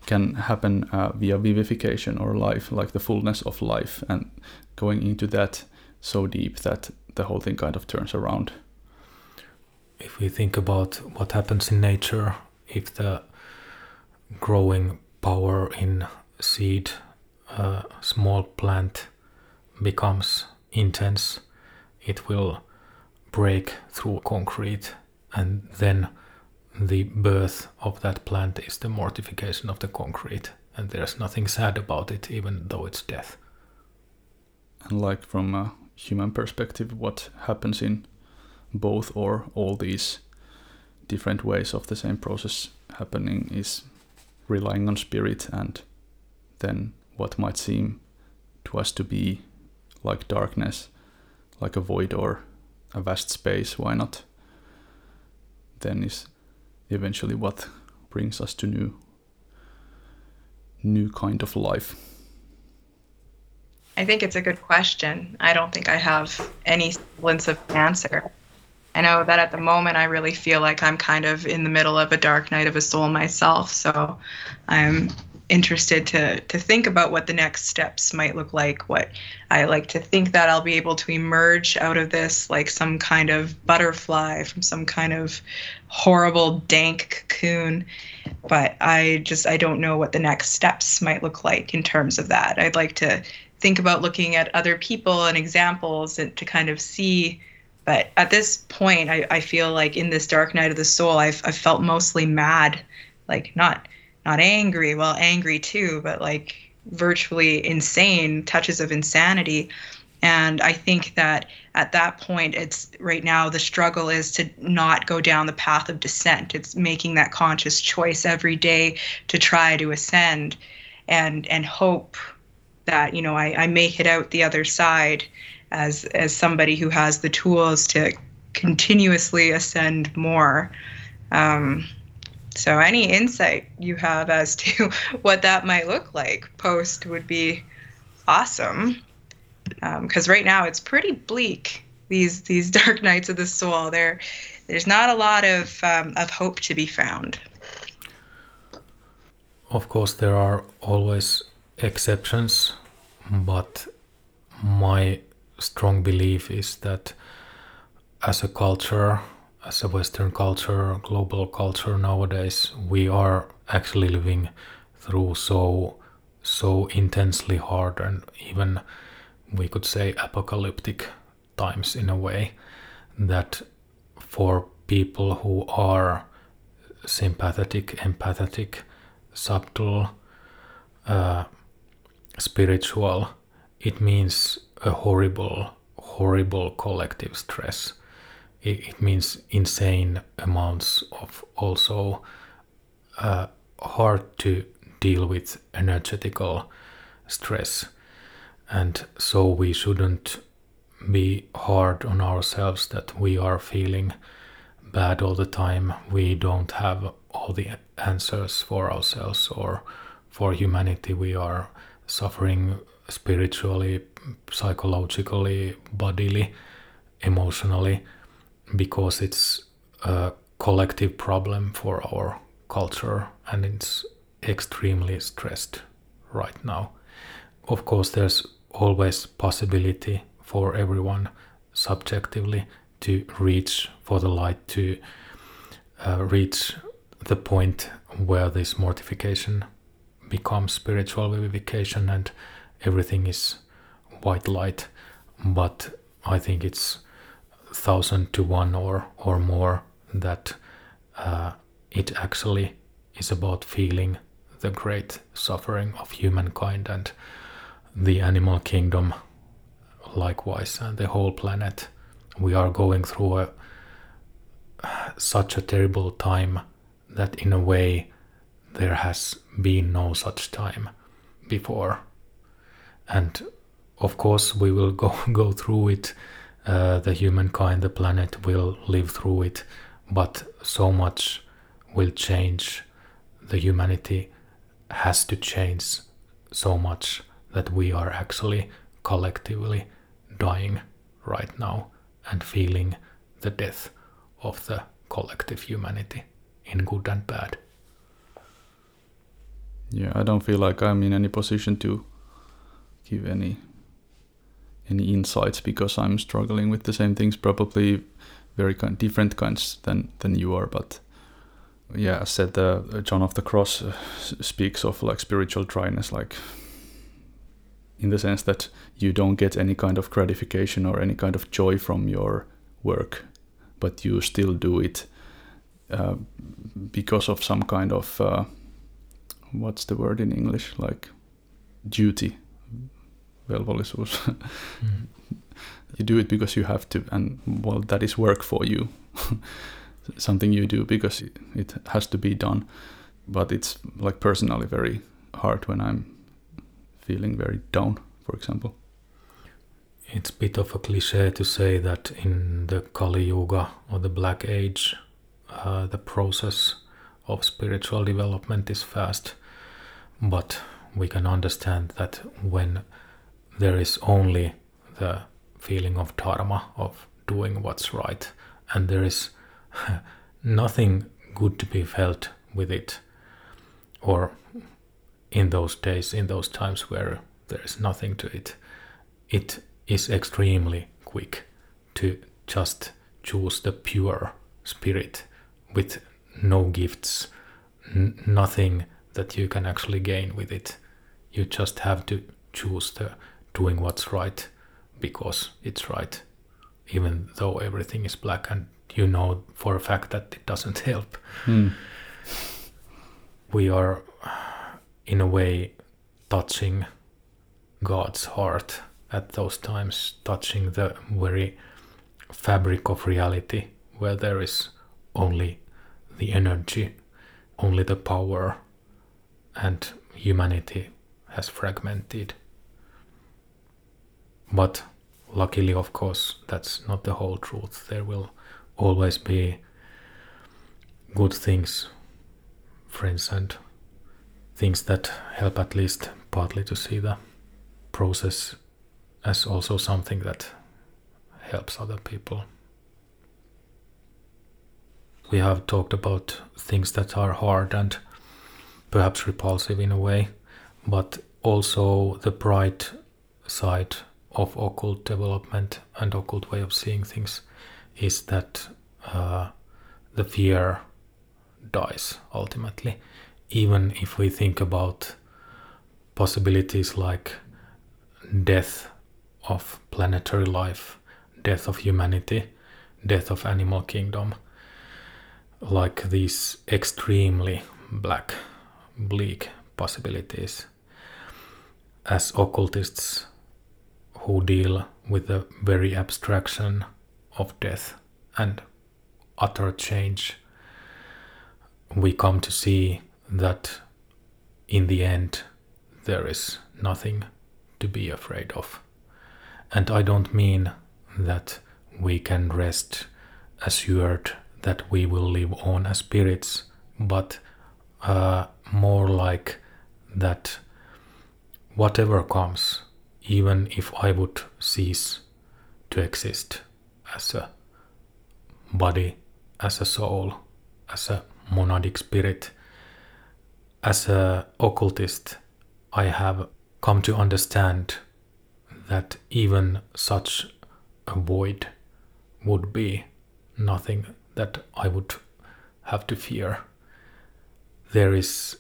can happen uh, via vivification or life like the fullness of life and going into that so deep that the whole thing kind of turns around if we think about what happens in nature if the growing power in seed a small plant becomes intense it will break through concrete and then the birth of that plant is the mortification of the concrete and there's nothing sad about it even though it's death. And like from a human perspective what happens in both or all these different ways of the same process happening is relying on spirit and then what might seem to us to be like darkness like a void or a vast space, why not? Then is eventually what brings us to new new kind of life. I think it's a good question. I don't think I have any semblance of answer. I know that at the moment I really feel like I'm kind of in the middle of a dark night of a soul myself. So I'm interested to to think about what the next steps might look like what i like to think that i'll be able to emerge out of this like some kind of butterfly from some kind of horrible dank cocoon but i just i don't know what the next steps might look like in terms of that i'd like to think about looking at other people and examples and to kind of see but at this point i, I feel like in this dark night of the soul i've, I've felt mostly mad like not not angry, well, angry too, but like virtually insane touches of insanity. And I think that at that point, it's right now the struggle is to not go down the path of descent. It's making that conscious choice every day to try to ascend and and hope that, you know, I, I make it out the other side as as somebody who has the tools to continuously ascend more. Um, so, any insight you have as to what that might look like post would be awesome. Because um, right now it's pretty bleak. These these dark nights of the soul. There, there's not a lot of um, of hope to be found. Of course, there are always exceptions, but my strong belief is that as a culture as a Western culture, global culture nowadays, we are actually living through so so intensely hard and even we could say apocalyptic times in a way that for people who are sympathetic, empathetic, subtle, uh, spiritual, it means a horrible, horrible collective stress. It, it means insane amounts of also uh, hard to deal with energetical stress. And so we shouldn't be hard on ourselves that we are feeling bad all the time. We don't have all the answers for ourselves or for humanity. We are suffering spiritually psychologically bodily emotionally because it's a collective problem for our culture and it's extremely stressed right now. Of course, there's always possibility for everyone subjectively to reach for the light to uh, reach the point where this mortification becomes spiritual vivification and everything is white light but i think it's thousand to one or or more that uh, it actually is about feeling the great suffering of humankind and the animal kingdom likewise and the whole planet. We are going through a, such a terrible time that in a way there has been no such time before and of course we will go go through it. Uh, the humankind the planet will live through it. But so much will change. The humanity has to change so much that we are actually collectively dying right now and feeling the death of the collective humanity in good and bad. Yeah, I don't feel like I'm in any position to give any any insights because I'm struggling with the same things, probably very kind different kinds than than you are. But yeah, I said uh, John of the Cross uh, speaks of like spiritual dryness, like in the sense that you don't get any kind of gratification or any kind of joy from your work, but you still do it uh, because of some kind of uh, what's the word in English like duty velvollisuus mm. you do it because you have to and well that is work for you. Something you do because it has to be done. But it's like personally very hard when i'm feeling very down for example. It's a bit of a cliche to say that in the kali yuga or the black age uh, the process of spiritual development is fast. But we can understand that when there is only the feeling of dharma, of doing what's right, and there is nothing good to be felt with it, or in those days, in those times where there is nothing to it, it is extremely quick to just choose the pure spirit with no gifts, n- nothing that you can actually gain with it. You just have to choose the doing what's right because it's right, even though everything is black and you know for a fact that it doesn't help. Mm. We are, in a way, touching God's heart at those times, touching the very fabric of reality where there is only the energy, only the power, and humanity has fragmented. But luckily, of course, that's not the whole truth. There will always be good things, friends, and things that help at least partly to see the process as also something that helps other people. We have talked about things that are hard and perhaps repulsive in a way, but also the bright side of occult development and occult way of seeing things is that uh, the fear dies ultimately. Even if we think about possibilities like death of planetary life, death of humanity, death of animal kingdom, like these extremely black, bleak possibilities. As occultists, who deal with the very abstraction of death and utter change, we come to see that in the end there is nothing to be afraid of. And I don't mean that we can rest assured that we will live on as spirits, but uh, more like that whatever comes, even if I would cease to exist as a body, as a soul, as a monadic spirit, as a occultist, I have come to understand that even such a void would be nothing that I would have to fear. There is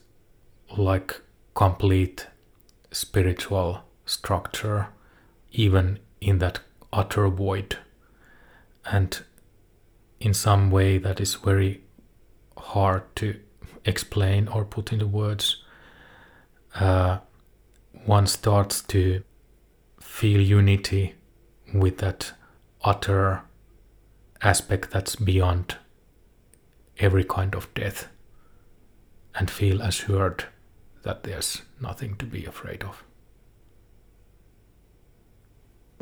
like complete spiritual structure even in that utter void and in some way that is very hard to explain or put into words. Uh, one starts to feel unity with that utter aspect that's beyond every kind of death and feel assured that there's nothing to be afraid of.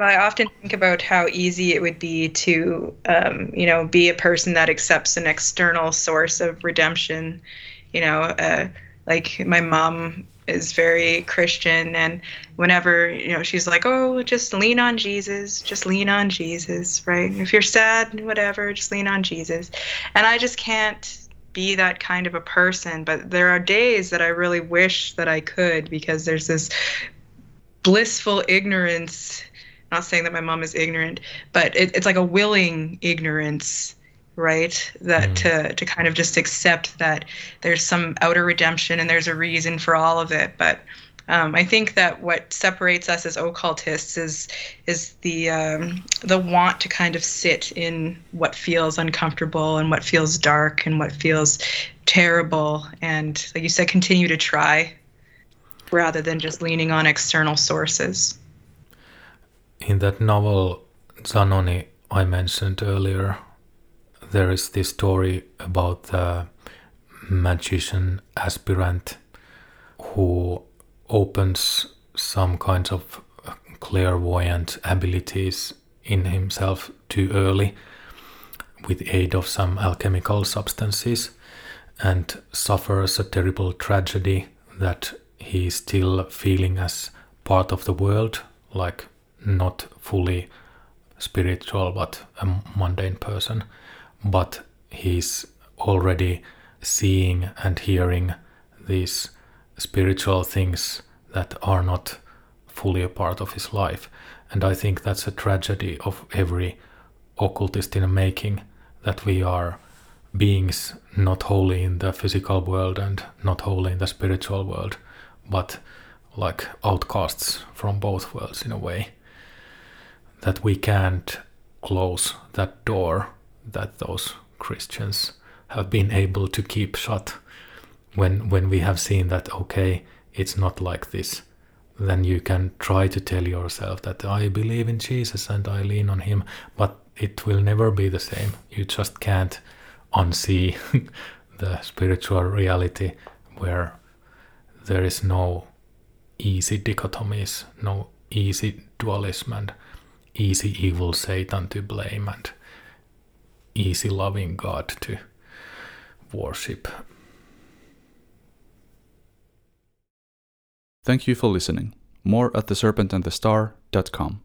I often think about how easy it would be to, um, you know, be a person that accepts an external source of redemption. You know, uh, like my mom is very Christian, and whenever you know she's like, "Oh, just lean on Jesus, just lean on Jesus," right? If you're sad, whatever, just lean on Jesus. And I just can't be that kind of a person. But there are days that I really wish that I could because there's this blissful ignorance. Not saying that my mom is ignorant, but it, it's like a willing ignorance right that mm. to to kind of just accept that there's some outer redemption and there's a reason for all of it but um, I think that what separates us as occultists is is the um, the want to kind of sit in what feels uncomfortable and what feels dark and what feels terrible, and like you said, continue to try rather than just leaning on external sources. In that novel Zanoni I mentioned earlier, there is this story about the magician aspirant who opens some kinds of clairvoyant abilities in himself too early with aid of some alchemical substances and suffers a terrible tragedy that he is still feeling as part of the world like not fully spiritual but a mundane person but he's already seeing and hearing these spiritual things that are not fully a part of his life. And I think that's a tragedy of every occultist in making that we are beings not wholly in the physical world and not wholly in the spiritual world, but like outcasts from both worlds in a way. That we can't close that door that those Christians have been able to keep shut when when we have seen that okay it's not like this. Then you can try to tell yourself that I believe in Jesus and I lean on him but it will never be the same. You just can't unsee the spiritual reality where there is no easy dichotomies no easy dualism and easy evil Satan to blame and easy loving God to worship Thank you for listening. More at theserpentandthestar.com.